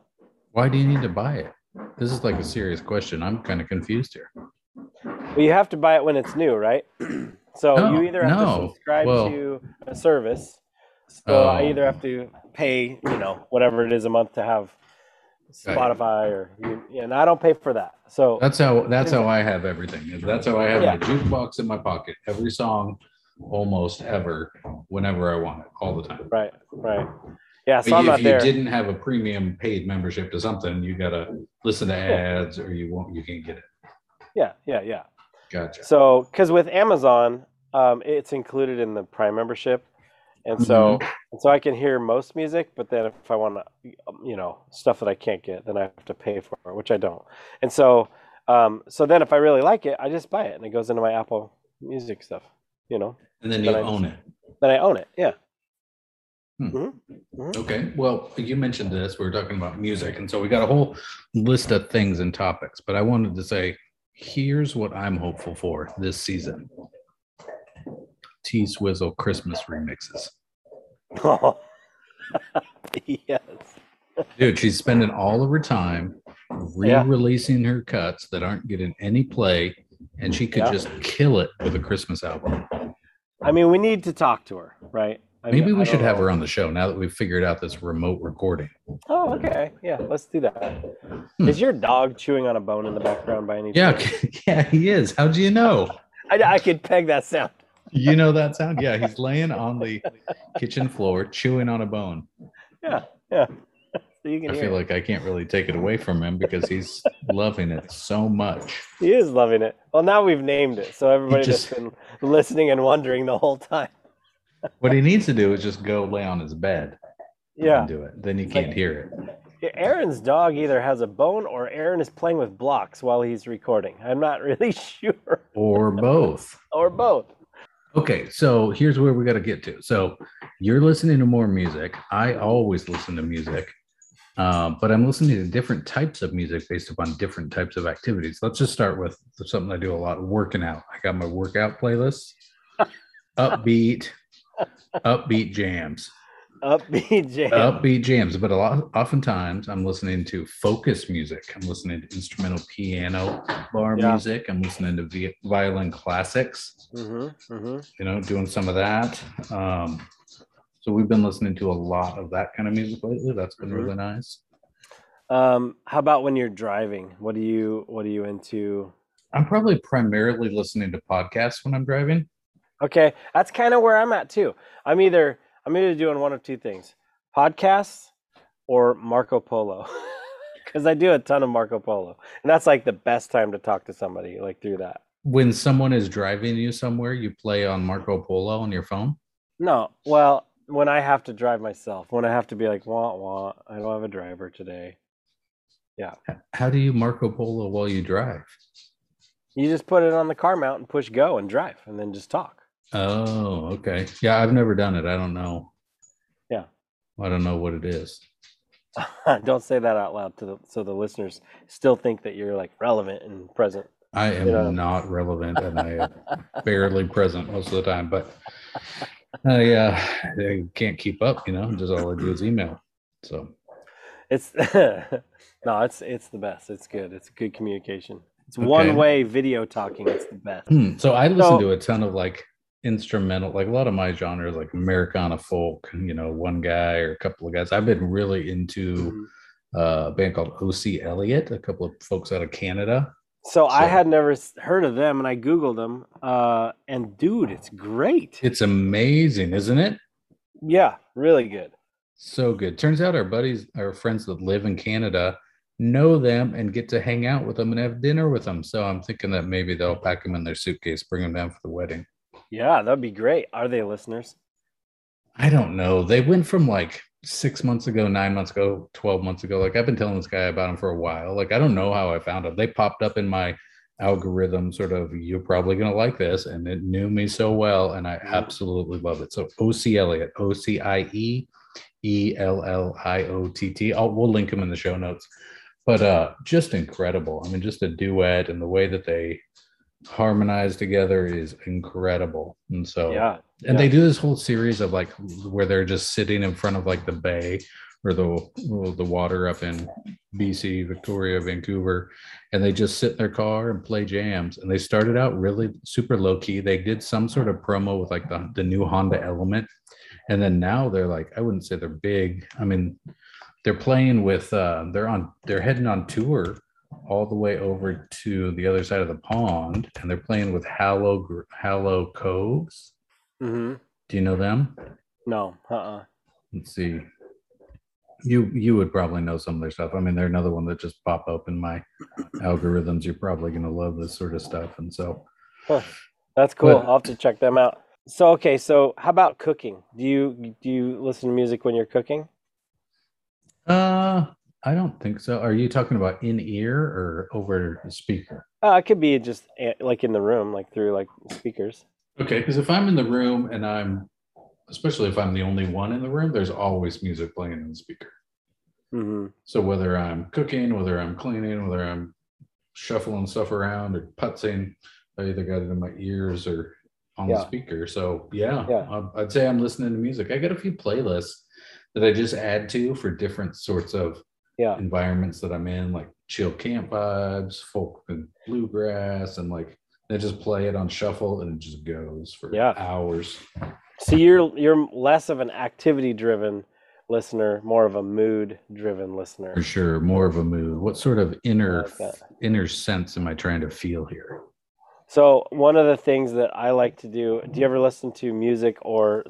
Speaker 1: Why do you need to buy it? This is like a serious question. I'm kind of confused here.
Speaker 2: Well, you have to buy it when it's new, right? so
Speaker 1: No,
Speaker 2: you either have
Speaker 1: no.
Speaker 2: to subscribe
Speaker 1: Well-
Speaker 2: to a service. So I
Speaker 1: Oh.
Speaker 2: either have to pay, you know, whatever it is a month to have. Spotify or you, and I don't pay for that. So
Speaker 1: That's how. That's how I have everything. That's how I have
Speaker 2: Yeah.
Speaker 1: my jukebox in my pocket. Every song, almost ever, whenever I want it, all the time.
Speaker 2: right, right. Yeah, so
Speaker 1: if you
Speaker 2: there.
Speaker 1: didn't have a premium paid membership to something, you gotta listen to ads, or you won't. You can't get it.
Speaker 2: Yeah, yeah, yeah.
Speaker 1: Gotcha.
Speaker 2: So because with Amazon, um, it's included in the Prime membership, and so
Speaker 1: Mm-hmm.
Speaker 2: And so I can hear most music. But then if I want to, you know, stuff that I can't get, then I have to pay for it, which I don't. And so, um, so then if I really like it, I just buy it, and it goes into my Apple Music stuff. You know,
Speaker 1: And then you
Speaker 2: But I-
Speaker 1: own it.
Speaker 2: then I own it. Yeah. Hmm. Mm-hmm, mm-hmm.
Speaker 1: Okay. Well, you mentioned this. We were talking about music, and so we got a whole list of things and topics. But I wanted to say, here's what I'm hopeful for this season: T Swizzle Christmas remixes.
Speaker 2: yes.
Speaker 1: Dude, she's spending all of her time re-releasing her cuts that aren't getting any play, and she could
Speaker 2: Yeah.
Speaker 1: just kill it with a Christmas album.
Speaker 2: I mean, we need to talk to her, right? I
Speaker 1: Maybe
Speaker 2: mean,
Speaker 1: we should
Speaker 2: don't
Speaker 1: have
Speaker 2: know.
Speaker 1: her on the show now that we've figured out this remote recording.
Speaker 2: Oh, okay. Yeah, let's do that.
Speaker 1: Hmm.
Speaker 2: Is your dog chewing on a bone in the background by any chance?
Speaker 1: yeah, yeah, he is. How do you know?
Speaker 2: I, I could peg that sound.
Speaker 1: You know that sound? Yeah, he's laying on the kitchen floor, chewing on a bone.
Speaker 2: Yeah, yeah. So you can
Speaker 1: I feel
Speaker 2: it.
Speaker 1: like I can't really take it away from him because he's loving it so much.
Speaker 2: He is loving it. Well, now we've named it, so everybody
Speaker 1: just-
Speaker 2: that's been listening and wondering the whole time.
Speaker 1: What he needs to do is just go lay on his bed
Speaker 2: Yeah.
Speaker 1: and do it. Then you can't hear it.
Speaker 2: Aaron's dog either has a bone or Aaron is playing with blocks while he's recording. I'm not really sure.
Speaker 1: Or both.
Speaker 2: Or both.
Speaker 1: Okay, so here's where we got to get to. So you're listening to more music. I always listen to music, uh, but I'm listening to different types of music based upon different types of activities. Let's just start with something I do a lot working out. I got my workout playlist, upbeat, upbeat jams,
Speaker 2: Upbeat jam.
Speaker 1: upbeat jams. But a lot, oftentimes, I'm listening to focus music. I'm listening to instrumental piano bar
Speaker 2: Yeah.
Speaker 1: music. I'm listening to violin classics
Speaker 2: Mm-hmm, mm-hmm.
Speaker 1: you know, doing some of that. Um, so we've been listening to a lot of that kind of music lately. That's been
Speaker 2: Mhm.
Speaker 1: really nice.
Speaker 2: Um, how about when you're driving? What do you What are you into?
Speaker 1: I'm probably primarily listening to podcasts when I'm driving.
Speaker 2: Okay, that's kind of where I'm at too. I'm either I'm either doing one of two things: podcasts or Marco Polo, because I do a ton of Marco Polo, and that's like the best time to talk to somebody like through that.
Speaker 1: When someone is driving you somewhere, you play on Marco Polo on your phone.
Speaker 2: No, well, when I have to drive myself, when I have to be like, wah wah, I don't have a driver today. Yeah.
Speaker 1: How do you Marco Polo while you drive?
Speaker 2: You just put it on the car mount and push go and drive, and then just talk.
Speaker 1: Oh, okay. Yeah, I've never done it. I don't know.
Speaker 2: Yeah.
Speaker 1: I don't know what it is.
Speaker 2: don't say that out loud to the so the listeners still think that you're like relevant and present.
Speaker 1: I am
Speaker 2: Yeah.
Speaker 1: not relevant and I am barely present most of the time, but I, uh, I can't keep up, you know, just all I do is email. So
Speaker 2: It's no, it's it's the best. It's good. It's good communication. It's
Speaker 1: Okay.
Speaker 2: one way video talking. It's the best.
Speaker 1: Hmm, So I listen
Speaker 2: So-
Speaker 1: to a ton of like instrumental, like a lot of my genres, like Americana folk, you know, one guy or a couple of guys. I've been really into
Speaker 2: Mhm.
Speaker 1: uh, a band called Ocie Elliott, a couple of folks out of Canada.
Speaker 2: So I had never heard of them, and I googled them. Uh, and dude, it's great.
Speaker 1: It's amazing, isn't it?
Speaker 2: Yeah, really good.
Speaker 1: So good. Turns out our buddies, our friends that live in Canada, know them and get to hang out with them and have dinner with them. So I'm thinking that maybe they'll pack them in their suitcase, bring them down for the wedding.
Speaker 2: Yeah, that'd be great. Are they listeners?
Speaker 1: I don't know. They went from like six months ago, nine months ago, 12 months ago. Like I've been telling this guy about them for a while. Like I don't know how I found them. They popped up in my algorithm, sort of, you're probably going to like this. And it knew me so well. And I
Speaker 2: Mhm.
Speaker 1: absolutely love it. So Ocie Elliott, O C I E E L L I O T T. I'll We'll link them in the show notes. But uh just incredible. I mean, just a duet and the way that they harmonize together is incredible. And so
Speaker 2: Yeah.
Speaker 1: and
Speaker 2: yeah.
Speaker 1: they do this whole series of like where they're just sitting in front of like the bay or the the water up in BC, Victoria, Vancouver, and they just sit in their car and play jams. And they started out really super low key. They did some sort of promo with like the, the new Honda Element, and then now they're like I wouldn't say they're big. I mean, they're playing with uh, they're on they're heading on tour all the way over to the other side of the pond, and they're playing with Hollow Hollow Coves.
Speaker 2: hmm
Speaker 1: Do you know them?
Speaker 2: No. Uh. uh
Speaker 1: Let's see. You you would probably know some of their stuff. I mean, they're another one that just pop up in my algorithms. You're probably gonna love this sort of stuff. And so
Speaker 2: That's cool.
Speaker 1: But-
Speaker 2: I'll have to check them out. So okay, so how about cooking? Do you do you listen to music when you're cooking?
Speaker 1: uh I don't think so. Are you talking about in ear or over the speaker?
Speaker 2: Uh, it could be just eh, like in the room, like through like speakers.
Speaker 1: Okay, because if I'm in the room and I'm especially if I'm the only one in the room, there's always music playing in the speaker.
Speaker 2: hmm
Speaker 1: So whether I'm cooking, whether I'm cleaning, whether I'm shuffling stuff around or putzing, I either got it in my ears or on the speaker. So yeah,
Speaker 2: Yeah.
Speaker 1: I'd say I'm listening to music. I got a few playlists that I just add to for different sorts of
Speaker 2: Yeah.
Speaker 1: environments that I'm in, like chill camp vibes, folk and bluegrass, and like they just play it on shuffle and it just goes for
Speaker 2: Yeah.
Speaker 1: hours.
Speaker 2: So you're you're less of an activity driven listener, more of a mood driven listener.
Speaker 1: For sure, more of a mood. What sort of inner
Speaker 2: like
Speaker 1: inner sense am I trying to feel here?
Speaker 2: So one of the things that I like to do, do you ever listen to music or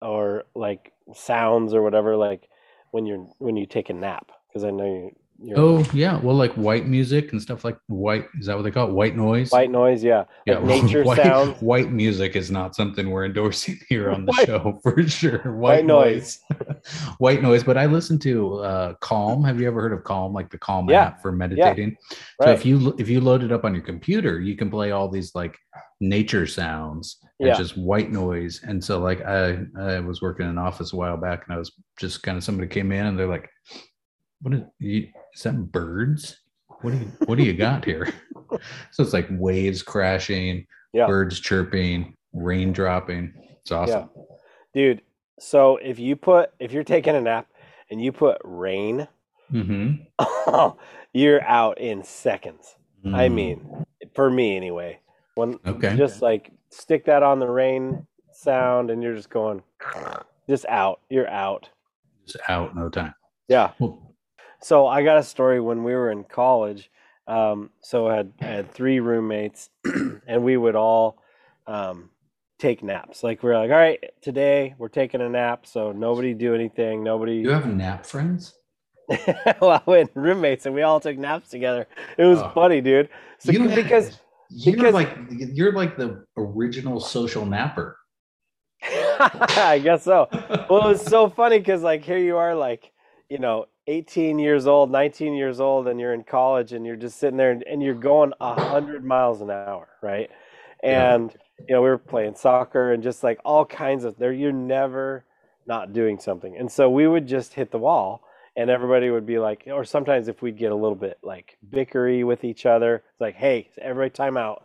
Speaker 2: or like sounds or whatever like when you're when you take a nap? Because I know you you're
Speaker 1: Oh yeah, well, like white music and stuff like white. Is that what they call it? White noise.
Speaker 2: white noise, yeah.
Speaker 1: yeah,
Speaker 2: Like nature
Speaker 1: white,
Speaker 2: sounds.
Speaker 1: White music is not something we're endorsing here on the
Speaker 2: White-
Speaker 1: show for sure.
Speaker 2: White
Speaker 1: White,
Speaker 2: noise.
Speaker 1: white noise. But I listen to uh, Calm. Have you ever heard of Calm? Like the Calm
Speaker 2: Yeah,
Speaker 1: app for meditating. So
Speaker 2: Right.
Speaker 1: if you if you load it up on your computer, you can play all these like nature sounds and
Speaker 2: Yeah.
Speaker 1: just white noise. And so like I I was working in an office a while back, and I was just kind of somebody came in and they're like, "What is you, is that birds? What do you what do you got here?" so it's like waves crashing,
Speaker 2: Yeah.
Speaker 1: birds chirping, rain dropping. It's awesome.
Speaker 2: Dude, so if you put if you're taking a nap and you put rain,
Speaker 1: hmm
Speaker 2: you're out in seconds. I
Speaker 1: Mm.
Speaker 2: mean, for me anyway. When
Speaker 1: okay.
Speaker 2: just like stick that on the rain sound and you're just going just out. You're out.
Speaker 1: Just out no time.
Speaker 2: Yeah.
Speaker 1: Well,
Speaker 2: So I got a story when we were in college. Um, so I had I had three roommates, and we would all um, take naps. Like we're like, all right, today we're taking a nap, so nobody do anything. Nobody.
Speaker 1: you have nap friends?
Speaker 2: well, we had roommates, and we all took naps together. It was
Speaker 1: Oh.
Speaker 2: funny, dude. So,
Speaker 1: You
Speaker 2: because
Speaker 1: You're
Speaker 2: because-
Speaker 1: like you're like the original social napper.
Speaker 2: I guess so. well, it was so funny because like here you are, like you know, 18 years old, 19 years old, and you're in college, and you're just sitting there, and, and you're going hundred miles an hour, right?
Speaker 1: Yeah.
Speaker 2: And you know, we were playing soccer and just like all kinds of there. You're never not doing something, and so we would just hit the wall, and everybody would be like, or sometimes if we'd get a little bit like bickery with each other, it's like, hey, everybody, time out.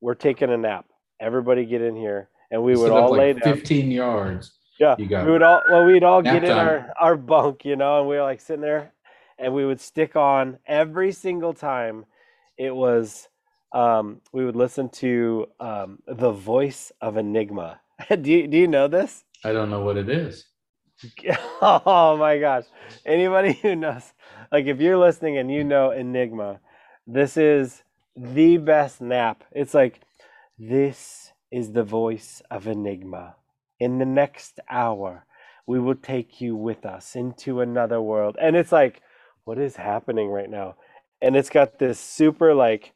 Speaker 2: We're taking a nap. Everybody get in here, and we would all
Speaker 1: like,
Speaker 2: lay down.
Speaker 1: 15 yards.
Speaker 2: Yeah,
Speaker 1: You got
Speaker 2: we would all well, we'd all
Speaker 1: nap
Speaker 2: get in
Speaker 1: time.
Speaker 2: our our bunk, you know, and we were like sitting there, and we would stick on every single time. It was um, we would listen to um, the voice of Enigma. do you do you know this?
Speaker 1: I don't know what it is.
Speaker 2: oh my gosh! Anybody who knows, like, if you're listening and you know Enigma, this is the best nap. It's like this is the voice of Enigma. In the next hour, we will take you with us into another world. And it's like, what is happening right now? And it's got this super like,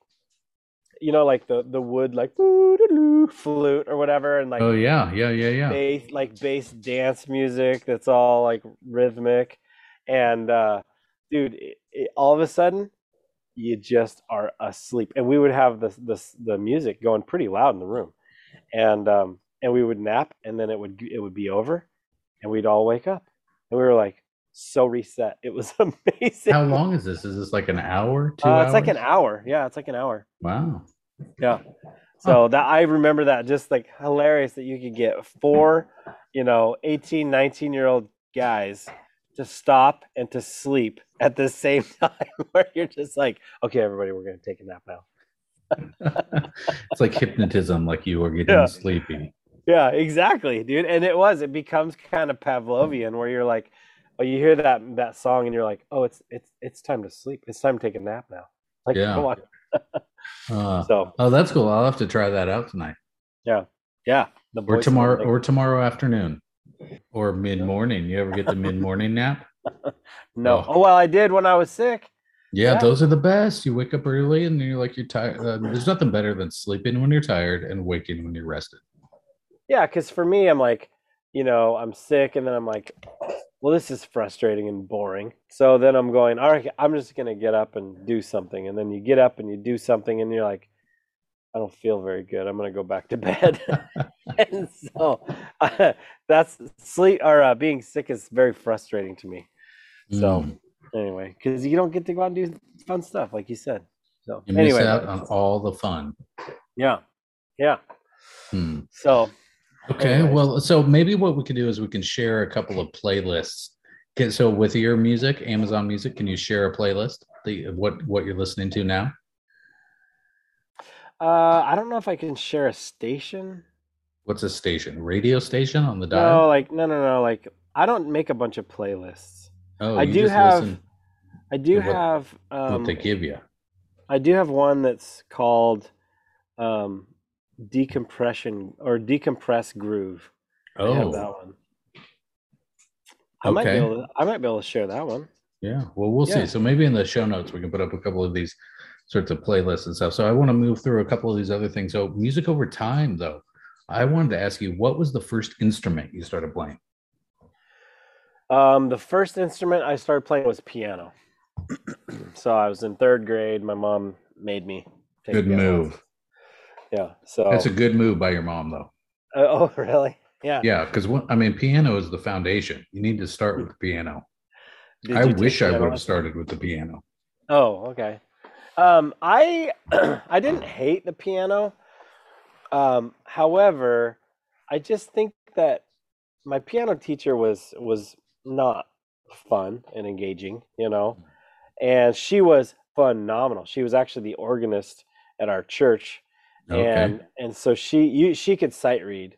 Speaker 2: you know, like the the wood like flute or whatever, and like
Speaker 1: oh yeah, yeah, yeah, yeah.
Speaker 2: bass like bass dance music that's all like rhythmic and uh dude it, it, all of a sudden you just are asleep and we would have the the the music going pretty loud in the room and um and we would nap and then it would it would be over and we'd all wake up and we were like so reset it was amazing
Speaker 1: How long is this? Is this like an hour? Two
Speaker 2: uh,
Speaker 1: hours?
Speaker 2: it's like an hour yeah it's like an hour
Speaker 1: Wow.
Speaker 2: yeah. So that I remember that just like hilarious that you could get four, you know, 18, 19 year old guys to stop and to sleep at the same time where you're just like, okay, everybody, we're going to take a nap now.
Speaker 1: it's like hypnotism, like you are getting
Speaker 2: Yeah.
Speaker 1: sleepy.
Speaker 2: Yeah, exactly, dude. And it was, it becomes kind of Pavlovian where you're like, oh, you hear that, that song and you're like, oh, it's, it's, it's time to sleep. It's time to take a nap now. Like,
Speaker 1: Yeah.
Speaker 2: come on.
Speaker 1: Uh,
Speaker 2: So
Speaker 1: oh, that's cool. I'll have to try that out tonight,
Speaker 2: yeah, the
Speaker 1: or tomorrow,
Speaker 2: Enigma.
Speaker 1: or tomorrow afternoon, or mid morning. You ever get the mid morning nap?
Speaker 2: no.
Speaker 1: Oh.
Speaker 2: Oh, well, I did when I was sick.
Speaker 1: Yeah,
Speaker 2: Yeah.
Speaker 1: those are the best. You wake up early and you're like you're tired. Uh, there's nothing better than sleeping when you're tired and waking when you're rested.
Speaker 2: Yeah, because for me, I'm like, you know, I'm sick, and then I'm like, well, this is frustrating and boring. So then I'm going, all right, I'm just gonna get up and do something, and then you get up and you do something, and you're like, I don't feel very good. I'm gonna go back to bed. and so that's sleep or uh, being sick is very frustrating to me. So
Speaker 1: Mm.
Speaker 2: anyway, because you don't get to go out and do fun stuff, like you said. So
Speaker 1: you
Speaker 2: anyway,
Speaker 1: miss out on all the fun.
Speaker 2: yeah, yeah.
Speaker 1: Hmm.
Speaker 2: So
Speaker 1: Okay, well, so maybe what we can do is we can share a couple of playlists. Okay, so with your music, Amazon Music, can you share a playlist? The what what you're listening to now?
Speaker 2: Uh, I don't know if I can share a station.
Speaker 1: What's a station? Radio station on the dial?
Speaker 2: No, like no, no, no. Like I don't make a bunch of playlists.
Speaker 1: oh,
Speaker 2: I
Speaker 1: you
Speaker 2: do
Speaker 1: just
Speaker 2: have-
Speaker 1: listen
Speaker 2: I do
Speaker 1: what-
Speaker 2: have um,
Speaker 1: what they give you.
Speaker 2: I do have one that's called um, decompression or decompress groove. I have
Speaker 1: Oh,
Speaker 2: that one. I might be
Speaker 1: Okay.
Speaker 2: able to, I might be able to share that one.
Speaker 1: yeah. Well, we'll
Speaker 2: Yeah.
Speaker 1: see. So maybe in the show notes we can put up a couple of these sorts of playlists and stuff. So I want to move through a couple of these other things. So music over time, though. I wanted to ask you, what was the first instrument you started playing?
Speaker 2: Um, the first instrument I started playing was piano. so I was in third grade. My mom made me take
Speaker 1: Good
Speaker 2: piano
Speaker 1: move.
Speaker 2: Yeah. So
Speaker 1: That's a good move by your mom, though.
Speaker 2: Uh, oh really? Yeah.
Speaker 1: Yeah, because I mean, piano is the foundation. You need to start with the piano.
Speaker 2: Did
Speaker 1: I wish I would have started with the piano.
Speaker 2: Oh, okay. Um, I I didn't hate the piano. Um, however, I just think that my piano teacher was was not fun and engaging, you know. And she was phenomenal. She was actually the organist at our church
Speaker 1: Okay.
Speaker 2: and and so she you she could sight read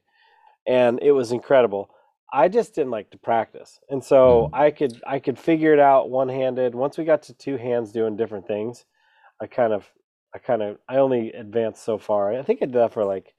Speaker 2: and it was incredible i just didn't like to practice and so
Speaker 1: Mm.
Speaker 2: i could i could figure it out one-handed once we got to two hands doing different things i kind of i kind of i only advanced so far i think i did that for like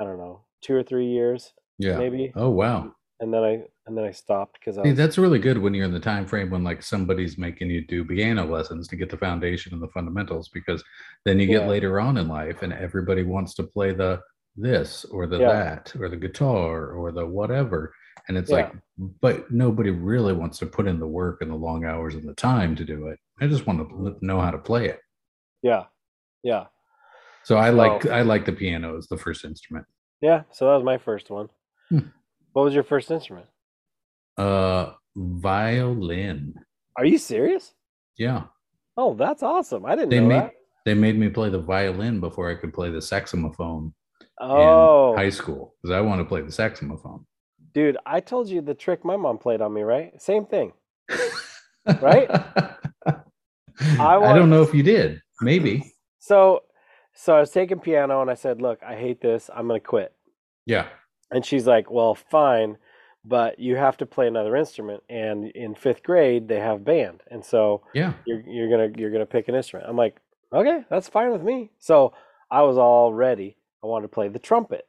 Speaker 2: i don't know two or three years
Speaker 1: yeah.
Speaker 2: maybe
Speaker 1: Oh wow.
Speaker 2: And then i and then i stopped because i was,
Speaker 1: that's really good when you're in the time frame when like somebody's making you do piano lessons to get the foundation and the fundamentals because then you get
Speaker 2: Yeah.
Speaker 1: later on in life and everybody wants to play the this or the
Speaker 2: Yeah.
Speaker 1: that or the guitar or the whatever and it's
Speaker 2: Yeah.
Speaker 1: like but nobody really wants to put in the work and the long hours and the time to do it i just want to know how to play it
Speaker 2: yeah yeah
Speaker 1: so i like i like the piano as the first instrument
Speaker 2: yeah so that was my first one
Speaker 1: Hmm.
Speaker 2: What was your first instrument
Speaker 1: uh violin
Speaker 2: are you serious
Speaker 1: yeah
Speaker 2: oh that's awesome i didn't
Speaker 1: they
Speaker 2: know
Speaker 1: made
Speaker 2: that
Speaker 1: they made me play the violin before I could play the saxophone
Speaker 2: oh
Speaker 1: in high school because I want to play the saxophone.
Speaker 2: Dude, I told you the trick my mom played on me, right? Same thing. Right?
Speaker 1: I,
Speaker 2: want-
Speaker 1: don't know if you did. Maybe.
Speaker 2: So so I was taking piano and I said, "Look, I hate this. I'm going to quit."
Speaker 1: Yeah.
Speaker 2: And she's like, "Well, fine, but you have to play another instrument and in 5th grade they have band. And so
Speaker 1: Yeah.
Speaker 2: you're you're going to you're to pick an instrument." I'm like, "Okay, that's fine with me." So I was all ready. I wanted to play the trumpet.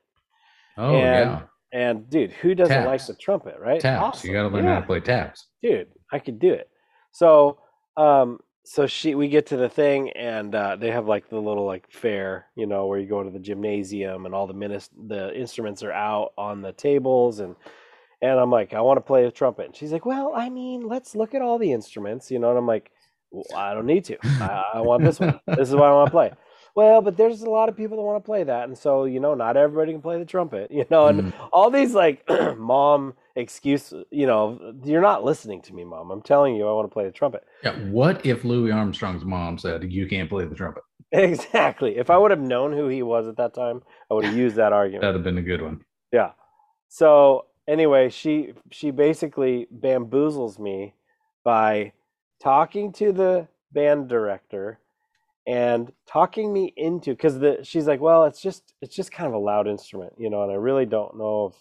Speaker 1: Oh
Speaker 2: And
Speaker 1: yeah.
Speaker 2: And dude, who doesn't like the trumpet, right?
Speaker 1: Taps.
Speaker 2: Awesome.
Speaker 1: You got to learn
Speaker 2: Yeah.
Speaker 1: how to play taps.
Speaker 2: dude i could do it so um so she we get to the thing and uh they have like the little like fair you know where you go to the gymnasium and all the minis- the instruments are out on the tables and and i'm like i want to play a trumpet. And she's like well i mean let's look at all the instruments you know and i'm like well, i don't need to. I, I want this one. This is what i want to play well but there's a lot of people that want to play that and so you know not everybody can play the trumpet you know and
Speaker 1: Mm.
Speaker 2: all these like mom excuse you know you're not listening to me mom i'm telling you i want to play the trumpet
Speaker 1: Yeah. What if Louis Armstrong's mom said you can't play the trumpet?
Speaker 2: exactly if i would have known who he was at that time i would have used that argument
Speaker 1: That'd have been a good one.
Speaker 2: yeah so anyway she she basically bamboozles me by talking to the band director and talking me into because the she's like well it's just it's just kind of a loud instrument you know and i really don't know if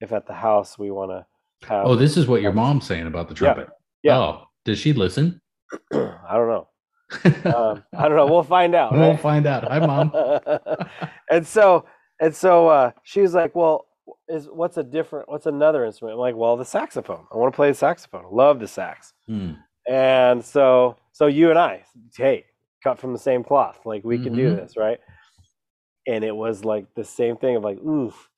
Speaker 2: if at the house we want to have
Speaker 1: Oh, this is what your mom's saying about the trumpet.
Speaker 2: Yeah.
Speaker 1: Oh, does she listen?
Speaker 2: i don't know um, i don't know we'll find out
Speaker 1: we'll find out. Hi, mom.
Speaker 2: and so and so uh, she was like, "Well, is what's a different? What's another instrument?" I'm like, "Well, the saxophone. I want to play the saxophone. I love the sax."
Speaker 1: Hmm.
Speaker 2: And so so you and I, hey, cut from the same cloth. Like we can do
Speaker 1: Mhm.
Speaker 2: this, right? And it was like the same thing of like, oof,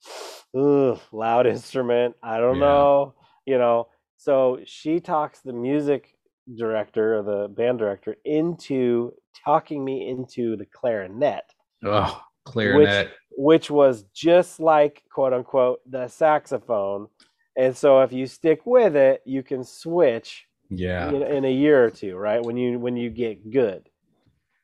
Speaker 2: oof, loud instrument. I don't
Speaker 1: Yeah.
Speaker 2: know, you know. So she talks the music director or the band director into talking me into the clarinet
Speaker 1: Oh, clarinet.
Speaker 2: which was just like quote unquote the saxophone. And so if you stick with it, you can switch
Speaker 1: yeah.
Speaker 2: in, in a year or two, right? When you when you get good.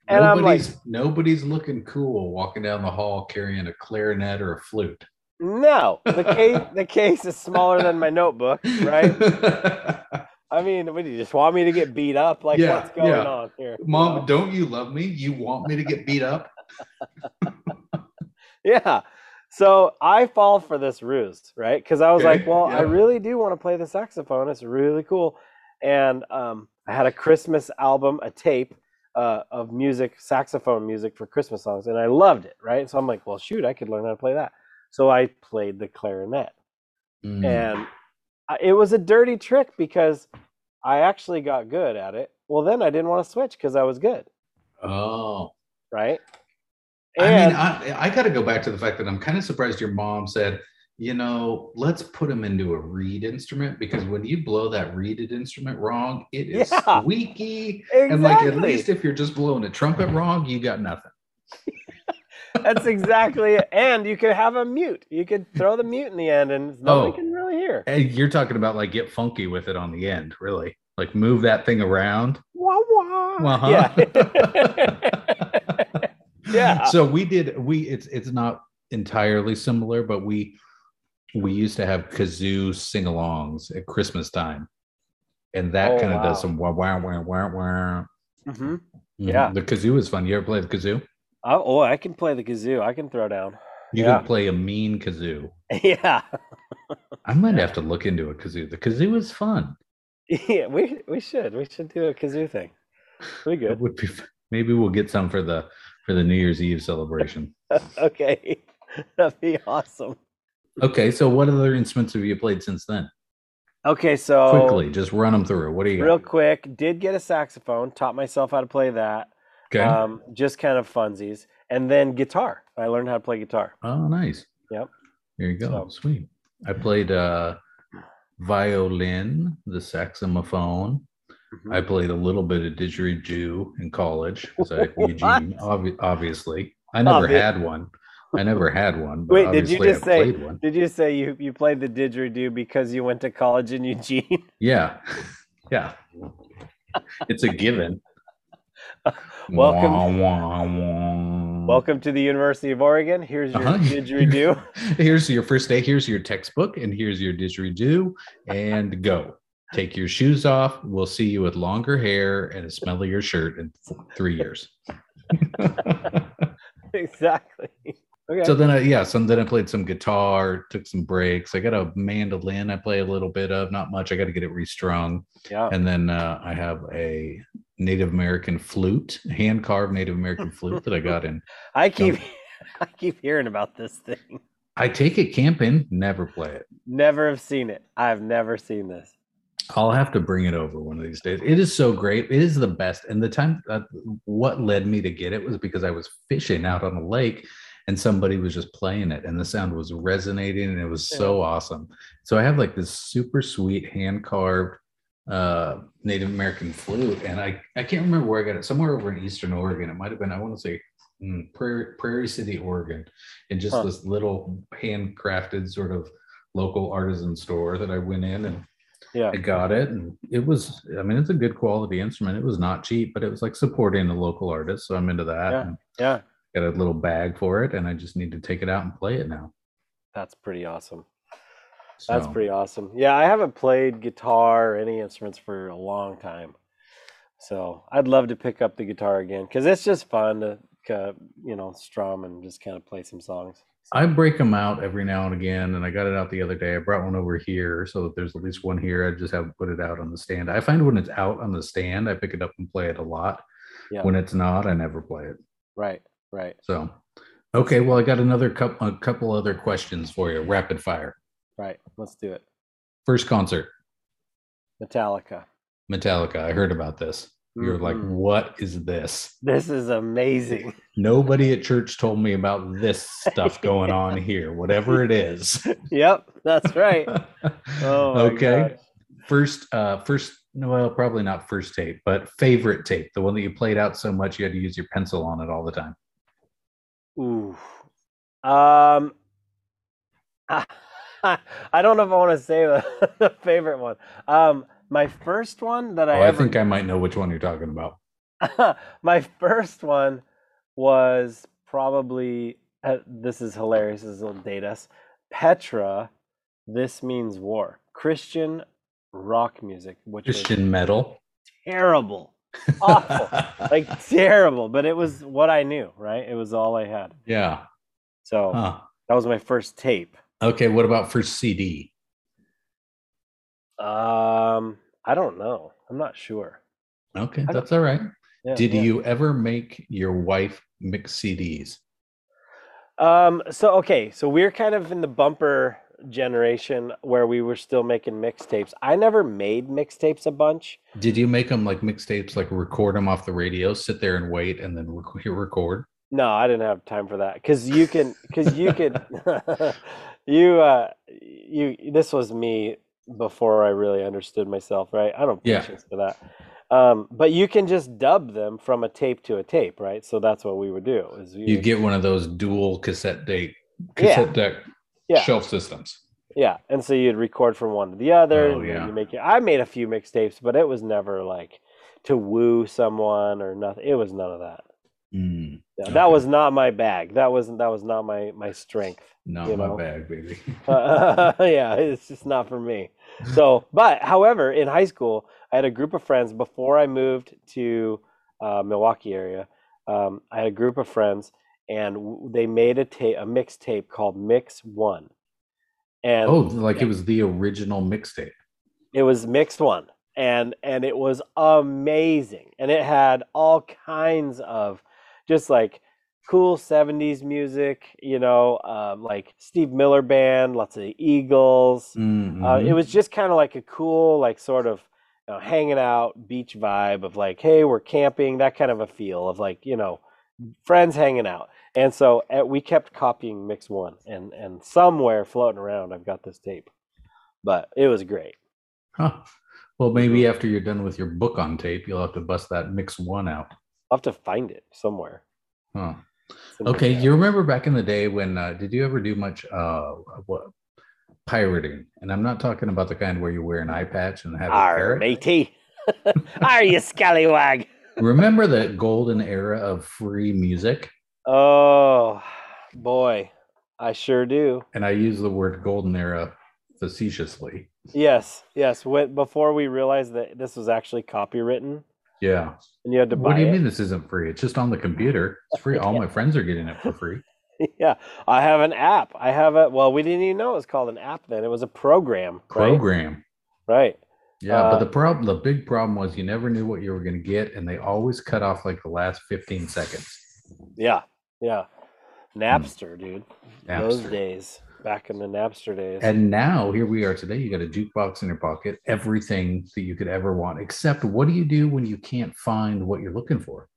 Speaker 2: And I'm like,
Speaker 1: nobody's nobody's looking cool walking down the hall carrying a clarinet or a flute.
Speaker 2: no, the case the case is smaller than my notebook, right? I mean, what do you just want me to get beat up? Like
Speaker 1: Yeah,
Speaker 2: what's going
Speaker 1: yeah.
Speaker 2: on here? you
Speaker 1: Mom,
Speaker 2: know?
Speaker 1: don't you love me? You want me to get beat up?
Speaker 2: Yeah. so I fall for this ruse, right? Because I was
Speaker 1: Okay,
Speaker 2: like, well, I really do want to play the saxophone. It's really cool. And um, I had a Christmas album, a tape uh, of music, saxophone music for Christmas songs, and I loved it, right? So I'm like, well, shoot, I could learn how to play that. So I played the clarinet,
Speaker 1: Mm.
Speaker 2: and I- it was a dirty trick because I actually got good at it. Well, then I didn't want to switch because I was good,
Speaker 1: oh.
Speaker 2: right?
Speaker 1: I mean, I, I got to go back to the fact that I'm kind of surprised your mom said, you know, let's put him into a reed instrument because when you blow that reeded instrument wrong, it is
Speaker 2: Yeah.
Speaker 1: squeaky. And like, at least if you're just blowing a trumpet wrong, you got nothing.
Speaker 2: That's exactly it. And you could have a mute. You could throw the mute in the end, and nobody
Speaker 1: Oh.
Speaker 2: can really hear.
Speaker 1: And you're talking about like get funky with it on the end, really. Like move that thing around.
Speaker 2: Wah wah.
Speaker 1: Uh-huh.
Speaker 2: Yeah. yeah.
Speaker 1: So we did we it's it's not entirely similar, but we we used to have kazoo sing-alongs at Christmas time. And that
Speaker 2: Oh,
Speaker 1: kind of
Speaker 2: wow.
Speaker 1: does some wah wah wah wah wah.
Speaker 2: hmm
Speaker 1: Mhm.
Speaker 2: Yeah.
Speaker 1: The kazoo is fun. You ever play the kazoo?
Speaker 2: Oh, oh, I can play the kazoo. I can throw down.
Speaker 1: You
Speaker 2: Yeah.
Speaker 1: can play a mean kazoo.
Speaker 2: yeah.
Speaker 1: I might have to look into a kazoo. The kazoo is fun.
Speaker 2: Yeah. We we should we should do a kazoo thing. We good.
Speaker 1: would be maybe we'll get some for the for the New Year's Eve celebration.
Speaker 2: okay. That'd be awesome.
Speaker 1: Okay, so what other instruments have you played since then?
Speaker 2: Okay, so
Speaker 1: Quickly, just run them through. What do you got?
Speaker 2: real quick, did get a saxophone. Taught myself how to play that.
Speaker 1: Okay.
Speaker 2: Um, just kind of funsies, and then guitar. I learned how to play guitar.
Speaker 1: oh, nice.
Speaker 2: Yep.
Speaker 1: There you go.
Speaker 2: So-
Speaker 1: Sweet. I played uh, violin, the saxophone.
Speaker 2: Mhm.
Speaker 1: I played a little bit of didgeridoo in college. So? Eugene, obvi- obviously. I never
Speaker 2: Obvi-
Speaker 1: had one. I never had one. But
Speaker 2: Wait, did you just
Speaker 1: I
Speaker 2: say?
Speaker 1: one.
Speaker 2: Did you say you you played the didgeridoo because you went to college in Eugene?
Speaker 1: Yeah. Yeah. It's a given.
Speaker 2: Welcome-
Speaker 1: Wah, wah, wah.
Speaker 2: Welcome to the University of Oregon. Here's your
Speaker 1: Uh-huh.
Speaker 2: didgeridoo.
Speaker 1: Here's your first day. Here's your textbook, and here's your didgeridoo, and go. Take your shoes off. We'll see you with longer hair and a smellier shirt in three years.
Speaker 2: exactly. Okay.
Speaker 1: so then, I, yeah, so then I played some guitar, took some breaks. I got a mandolin I play a little bit of, not much. I got to get it restrung.
Speaker 2: yeah.
Speaker 1: And then uh, I have a Native American flute, hand carved Native American flute that I got in.
Speaker 2: I keep I keep hearing about this thing.
Speaker 1: I take it camping, never play it.
Speaker 2: Never have seen it. I've never seen this.
Speaker 1: I'll have to bring it over one of these days. It is so great. It is the best. And the time, uh, what led me to get it was because I was fishing out on a lake and somebody was just playing it and the sound was resonating and it was so awesome. So I have like this super sweet hand carved uh, Native American flute. And I, I can't remember where I got it, somewhere over in Eastern Oregon. It might have been, I want to say, mm, Prairie, Prairie City, Oregon, in just
Speaker 2: Huh.
Speaker 1: this little handcrafted sort of local artisan store that I went in and
Speaker 2: Yeah.
Speaker 1: I got it, and it was. I mean, it's a good quality instrument. It was not cheap, but it was like supporting a local artist, so I'm into that.
Speaker 2: Yeah.
Speaker 1: and
Speaker 2: Yeah.
Speaker 1: Got a little bag for it, and I just need to take it out and play it now.
Speaker 2: That's pretty awesome. That's pretty awesome. Yeah, I haven't played guitar or any instruments for a long time. So I'd love to pick up the guitar again because it's just fun to, uh, you know, strum and just kind of play some songs.
Speaker 1: I break them out every now and again, and I got it out the other day. I brought one over here, so that there's at least one here. I just haven't put it out on the stand. I find when it's out on the stand, I pick it up and play it a lot.
Speaker 2: Yeah.
Speaker 1: When it's not, I never play it.
Speaker 2: Right, right,
Speaker 1: So, okay. Well, I got another couple, a couple other questions for you. Rapid fire.
Speaker 2: right. Let's do it.
Speaker 1: First concert,
Speaker 2: Metallica.
Speaker 1: Metallica. I heard about this. You're like,
Speaker 2: Mhm.
Speaker 1: what is this?
Speaker 2: This is amazing.
Speaker 1: Nobody at church told me about this stuff going on here, whatever it is.
Speaker 2: yep, that's right. Oh,
Speaker 1: okay. First, uh, first, well, probably not first tape, but favorite tape, the one that you played out so much you had to use your pencil on it all the time.
Speaker 2: Ooh. Um, I don't know if I want to say the, the favorite one. Um, my first one that I
Speaker 1: Oh, I think I might know which one you're talking about.
Speaker 2: my first one was probably uh, this is hilarious. This will date us. Petra. This means war. Christian rock music, which
Speaker 1: Christian metal.
Speaker 2: terrible, awful, like terrible. But it was what I knew. Right? It was all I had.
Speaker 1: yeah.
Speaker 2: So
Speaker 1: Huh.
Speaker 2: That was my first tape.
Speaker 1: Okay, what about first CD?
Speaker 2: Um, I don't know. I'm not sure.
Speaker 1: Okay, that's all right.
Speaker 2: Yeah,
Speaker 1: Did
Speaker 2: yeah.
Speaker 1: you ever make your wife mix CDs?
Speaker 2: Um, so okay, so we're kind of in the bumper generation where we were still making mixtapes. I never made mixtapes a bunch.
Speaker 1: Did you make them like mixtapes, like record them off the radio, sit there and wait, and then record?
Speaker 2: No, I didn't have time for that because you can because you could you uh you this was me before I really understood myself, right? I don't have
Speaker 1: Yeah.
Speaker 2: patience for that. Um, but you can just dub them from a tape to a tape, right? So that's what we would do. Is we
Speaker 1: You get one of those dual cassette
Speaker 2: Yeah.
Speaker 1: cassette deck
Speaker 2: Yeah.
Speaker 1: shelf systems.
Speaker 2: Yeah, and so you'd record from one to the other.
Speaker 1: Oh, yeah.
Speaker 2: You make it. I made a few mixtapes, but it was never like to woo someone or nothing. It was none of that.
Speaker 1: Mm, Okay.
Speaker 2: That was not my bag. That wasn't. that was not my my strength.
Speaker 1: not my
Speaker 2: know.
Speaker 1: bag, baby.
Speaker 2: yeah, it's just not for me. So, but however, in high school, I had a group of friends before I moved to uh, Milwaukee area. Um, I had a group of friends, and they made a tape, a mixtape called Mix One, and
Speaker 1: oh, like it was the original mixtape.
Speaker 2: It was mixed one, and and it was amazing, and it had all kinds of just like cool '70s music, you know, um, like Steve Miller Band, lots of Eagles. Uh,
Speaker 1: Mhm.
Speaker 2: it was just kind of like a cool, like sort of you know, hanging out beach vibe of like, hey, we're camping, that kind of a feel of like you know, friends hanging out. And so uh, we kept copying Mix One, and and somewhere floating around, I've got this tape, but it was great.
Speaker 1: Huh. Well, maybe after you're done with your book on tape, you'll have to bust that mix one out.
Speaker 2: I'll have to find it somewhere.
Speaker 1: Huh. Okay, you remember back in the day when uh, did you ever do much uh what pirating? And I'm not talking about the kind where you wear an eye patch and have a
Speaker 2: Arr,
Speaker 1: parrot.
Speaker 2: matey. Are you scallywag?
Speaker 1: Remember the golden era of free music?
Speaker 2: Oh boy, I sure do.
Speaker 1: And I use the word golden era facetiously.
Speaker 2: Yes, yes. When, before we realized that this was actually copywritten
Speaker 1: Yeah.
Speaker 2: and you had to buy it.
Speaker 1: What do you
Speaker 2: it.
Speaker 1: mean this isn't free? It's just on the computer. It's free. All
Speaker 2: Yeah.
Speaker 1: my friends are getting it for free.
Speaker 2: yeah, I have an app. I have a. Well, we didn't even know it was called an app then. It was a program. Right.
Speaker 1: Program.
Speaker 2: Right.
Speaker 1: Yeah,
Speaker 2: Uh,
Speaker 1: but the problem, the big problem was you never knew what you were going to get, and they always cut off like the last 15 seconds.
Speaker 2: Yeah. Yeah. Napster, dude. Those days, back in the Napster days.
Speaker 1: And now here we are today. You got a jukebox in your pocket, everything that you could ever want. Except, what do you do when you can't find what you're looking for?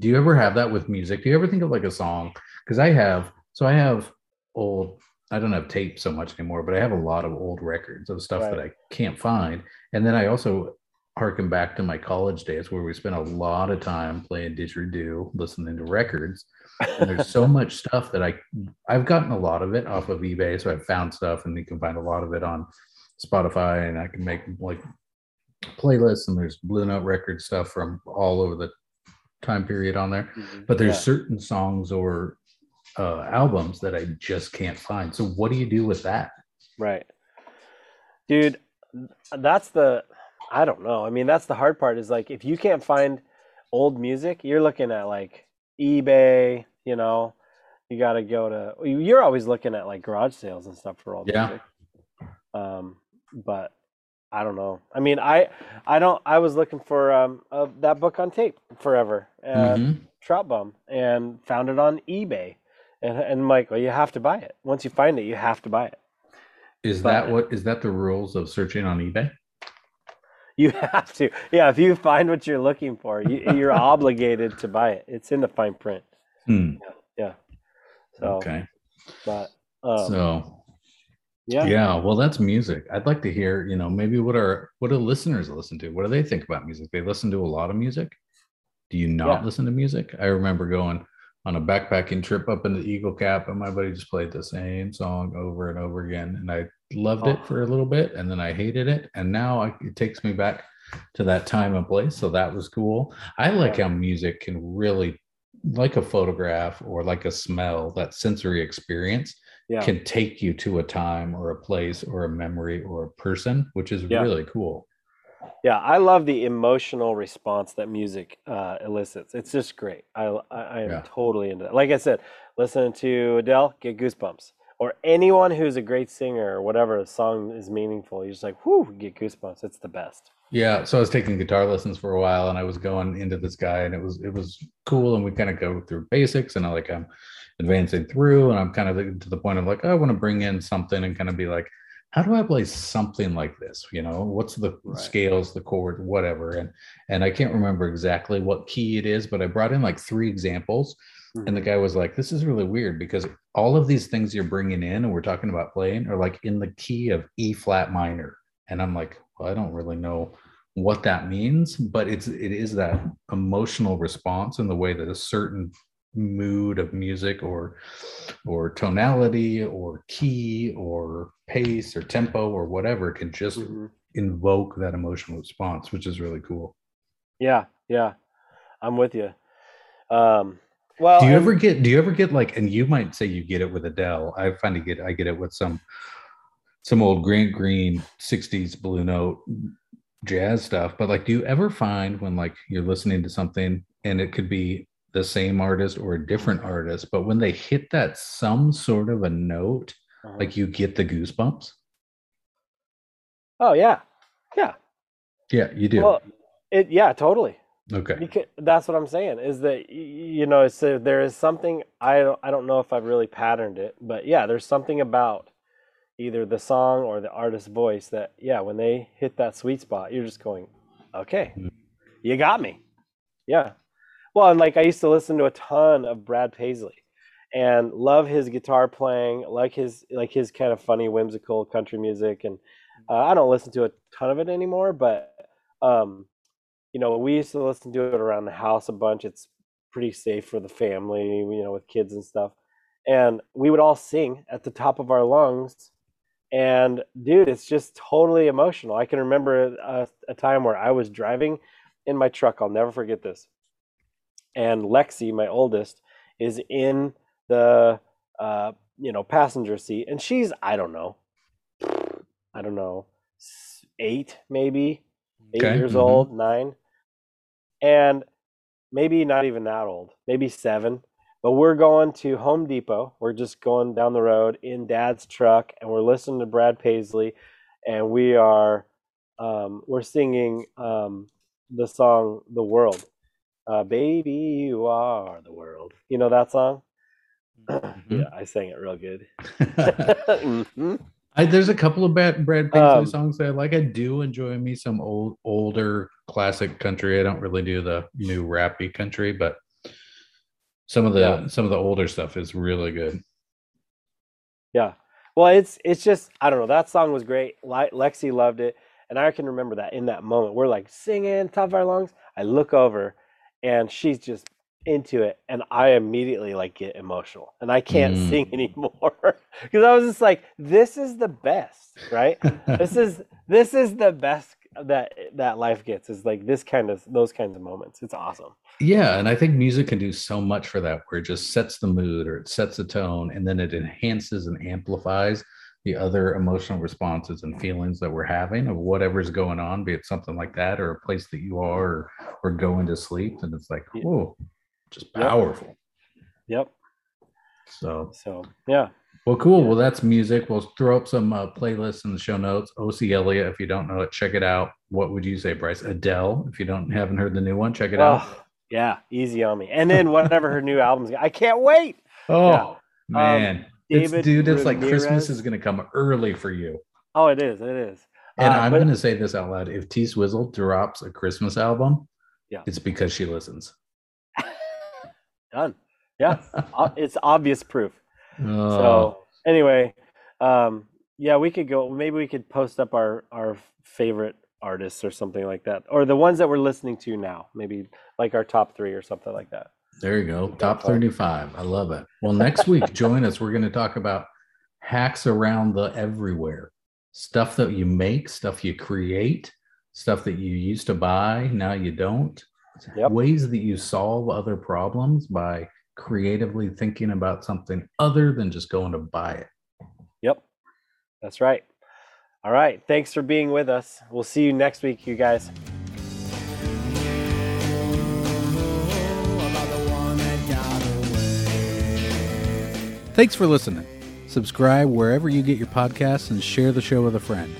Speaker 1: Do you ever have that with music? Do you ever think of like a song? Because I have. So I have old. I don't have tape so much anymore, but I have a lot of old records of stuff that I can't find. And then I also harken back to my college days where we spent a lot of time playing didgeridoo, listening to records. And there's so much stuff that I I've gotten a lot of it off of eBay, so I've found stuff, and you can find a lot of it on Spotify, and I can make like playlists. And there's Blue Note record stuff from all over the time period on there.
Speaker 2: Mhm.
Speaker 1: But there's
Speaker 2: Yeah.
Speaker 1: certain songs or uh, albums that I just can't find. So what do you do with that?
Speaker 2: Right. Dude, that's the I don't know. I mean, that's the hard part is like if you can't find old music, you're looking at like eBay, you know. You got to go to you're always looking at like garage sales and stuff for old
Speaker 1: Yeah.
Speaker 2: music. Um but I don't know. I mean, I I don't I was looking for um uh, that book on tape forever. Uh,
Speaker 1: Mhm.
Speaker 2: Trout Bum and found it on eBay. And and well, you have to buy it. Once you find it, you have to buy it.
Speaker 1: Is
Speaker 2: but-
Speaker 1: that what is that the rules of searching on eBay?
Speaker 2: You have to. Yeah, if you find what you're looking for, you, you're obligated to buy it. It's in the fine print.
Speaker 1: Hmm.
Speaker 2: So,
Speaker 1: Okay.
Speaker 2: but um,
Speaker 1: So
Speaker 2: yeah,
Speaker 1: yeah well that's music i'd like to hear you know maybe what are what do listeners listen to what do they think about music they listen to a lot of music do you not
Speaker 2: Yeah.
Speaker 1: listen to music i remember going on a backpacking trip up into eagle cap and my buddy just played the same song over and over again and i loved it
Speaker 2: Oh.
Speaker 1: for a little bit and then i hated it and now I, it takes me back to that time and place so that was cool i like how music can really like a photograph or like a smell that sensory experience
Speaker 2: yeah,
Speaker 1: can take you to a time or a place or a memory or a person, which is
Speaker 2: Yeah.
Speaker 1: really cool.
Speaker 2: Yeah, I love the emotional response that music uh, elicits. It's just great. I I, I am
Speaker 1: Yeah.
Speaker 2: totally into that. Like I said, listening to Adele, get goosebumps. Or anyone who's a great singer or whatever, a song is meaningful. You're just like, whoo, get goosebumps. It's the best.
Speaker 1: Yeah, so I was taking guitar lessons for a while, and I was going into this guy, and it was it was cool, and we kind of go through basics, and I like I'm advancing through, and I'm kind of to the point of like I want to bring in something and kind of be like, how do I play something like this? You know, what's the
Speaker 2: Right.
Speaker 1: scales, the chord, whatever, and and I can't remember exactly what key it is, but I brought in like three examples, and the mm-hmm. guy was like, this is really weird because all of these things you're bringing in, and we're talking about playing, are like in the key of E flat minor, and I'm like, well, I don't really know what that means, but it's it is that emotional response in the way that a certain mood of music or or tonality or key or pace or tempo or whatever can just
Speaker 2: Mhm.
Speaker 1: invoke that emotional response, which is really cool.
Speaker 2: Yeah, yeah, I'm with you. Um, well,
Speaker 1: do you ever get do you ever get like and you might say you get it with Adele. I find to get I get it with some some old Grant Green 60s blue note jazz stuff, but like do you ever find when like you're listening to something and it could be the same artist or a different artist, but when they hit that some sort of a note,
Speaker 2: Uh-huh.
Speaker 1: like you get the goosebumps?
Speaker 2: oh yeah, yeah.
Speaker 1: Yeah, you do.
Speaker 2: Well, it yeah, totally.
Speaker 1: okay.
Speaker 2: That's what I'm saying is that you know so there is something I don't I don't know if I've really patterned it, but yeah, there's something about either the song or the artist's voice that yeah, when they hit that sweet spot, you're just going, okay,
Speaker 1: Mm.
Speaker 2: you got me, yeah. Well, and like I used to listen to a ton of Brad Paisley, and love his guitar playing, like his like his kind of funny, whimsical country music, and uh, I don't listen to a ton of it anymore, but um, you know, we used to listen to it around the house a bunch. It's pretty safe for the family, you know, with kids and stuff. And we would all sing at the top of our lungs. And dude, it's just totally emotional. I can remember a, a time where I was driving in my truck. I'll never forget this. And Lexi, my oldest, is in the uh, you know passenger seat, and she's I don't know, I don't know, eight maybe, eight
Speaker 1: Okay,
Speaker 2: years
Speaker 1: mhm.
Speaker 2: old, nine, and maybe not even that old, maybe seven. But we're going to Home Depot. We're just going down the road in Dad's truck, and we're listening to Brad Paisley, and we are um, we're singing um, the song "The World." Uh, Baby, you are the world. You know that song?
Speaker 1: Mhm.
Speaker 2: Yeah, I sang it real good. Mhm.
Speaker 1: I, there's a couple of Brad, Brad Paisley
Speaker 2: Um,
Speaker 1: songs that I like. I do enjoy me some old, older classic country. I don't really do the new rappy country, but some of the
Speaker 2: Yeah.
Speaker 1: some of the older stuff is really good.
Speaker 2: Yeah. Well, it's it's just I don't know. That song was great. Le- Lexi loved it, and I can remember that in that moment. We're like singing top of our lungs. I look over, and she's just into it, and I immediately like get emotional, and I can't
Speaker 1: Mm.
Speaker 2: sing anymore because I was just like, "This is the best, right? this is this is the best that that life gets. Is like this kind of those kinds of moments. It's awesome.
Speaker 1: yeah, and I think music can do so much for that, where it just sets the mood or it sets the tone, and then it enhances and amplifies the other emotional responses and feelings that we're having of whatever's going on, be it something like that or a place that you are or, or going to sleep. And it's like, whoa, just powerful.
Speaker 2: Yep.
Speaker 1: So
Speaker 2: So yeah,
Speaker 1: Well, cool.
Speaker 2: Yeah.
Speaker 1: Well, that's music. We'll throw up some uh, playlists in the show notes. Ocie Elliott, if you don't know it, check it out. What would you say, Bryce? Adele, if you don't haven't heard the new one, check it out.
Speaker 2: Oh, yeah, easy on me. And then whatever her new album's, I can't wait.
Speaker 1: Oh
Speaker 2: yeah.
Speaker 1: man, it's,
Speaker 2: David
Speaker 1: dude, it's like Christmas is going to come early for you.
Speaker 2: Oh, it is. It is.
Speaker 1: And
Speaker 2: Uh,
Speaker 1: I'm going to say this out loud: if T Swizzle drops a Christmas album,
Speaker 2: Yeah.
Speaker 1: it's because she listens.
Speaker 2: done. Yeah, it's obvious proof.
Speaker 1: Oh,
Speaker 2: So anyway, um, yeah, we could go. Maybe we could post up our our favorite artists or something like that, or the ones that we're listening to now. Maybe like our top three or something like that.
Speaker 1: There you go. Top 35. I love it. Well, next week, join us. We're going to talk about hacks around the everywhere stuff that you make, stuff you create, stuff that you used to buy, now you don't.
Speaker 2: Yep.
Speaker 1: Ways that you solve other problems by creatively thinking about something other than just going to buy it.
Speaker 2: Yep, that's right. All right. Thanks for being with us. We'll see you next week, you guys.
Speaker 1: Thanks for listening. Subscribe wherever you get your podcasts and share the show with a friend.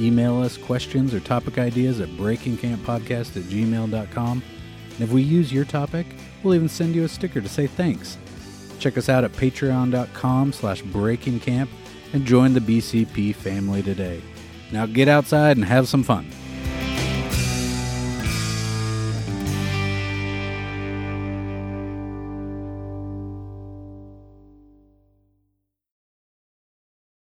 Speaker 1: Email us questions or topic ideas at breakingcamppodcast at gmail.com. And if we use your topic, we'll even send you a sticker to say thanks. Check us out at patreon.com slash breakingcamp and join the BCP family today. Now get outside and have some fun.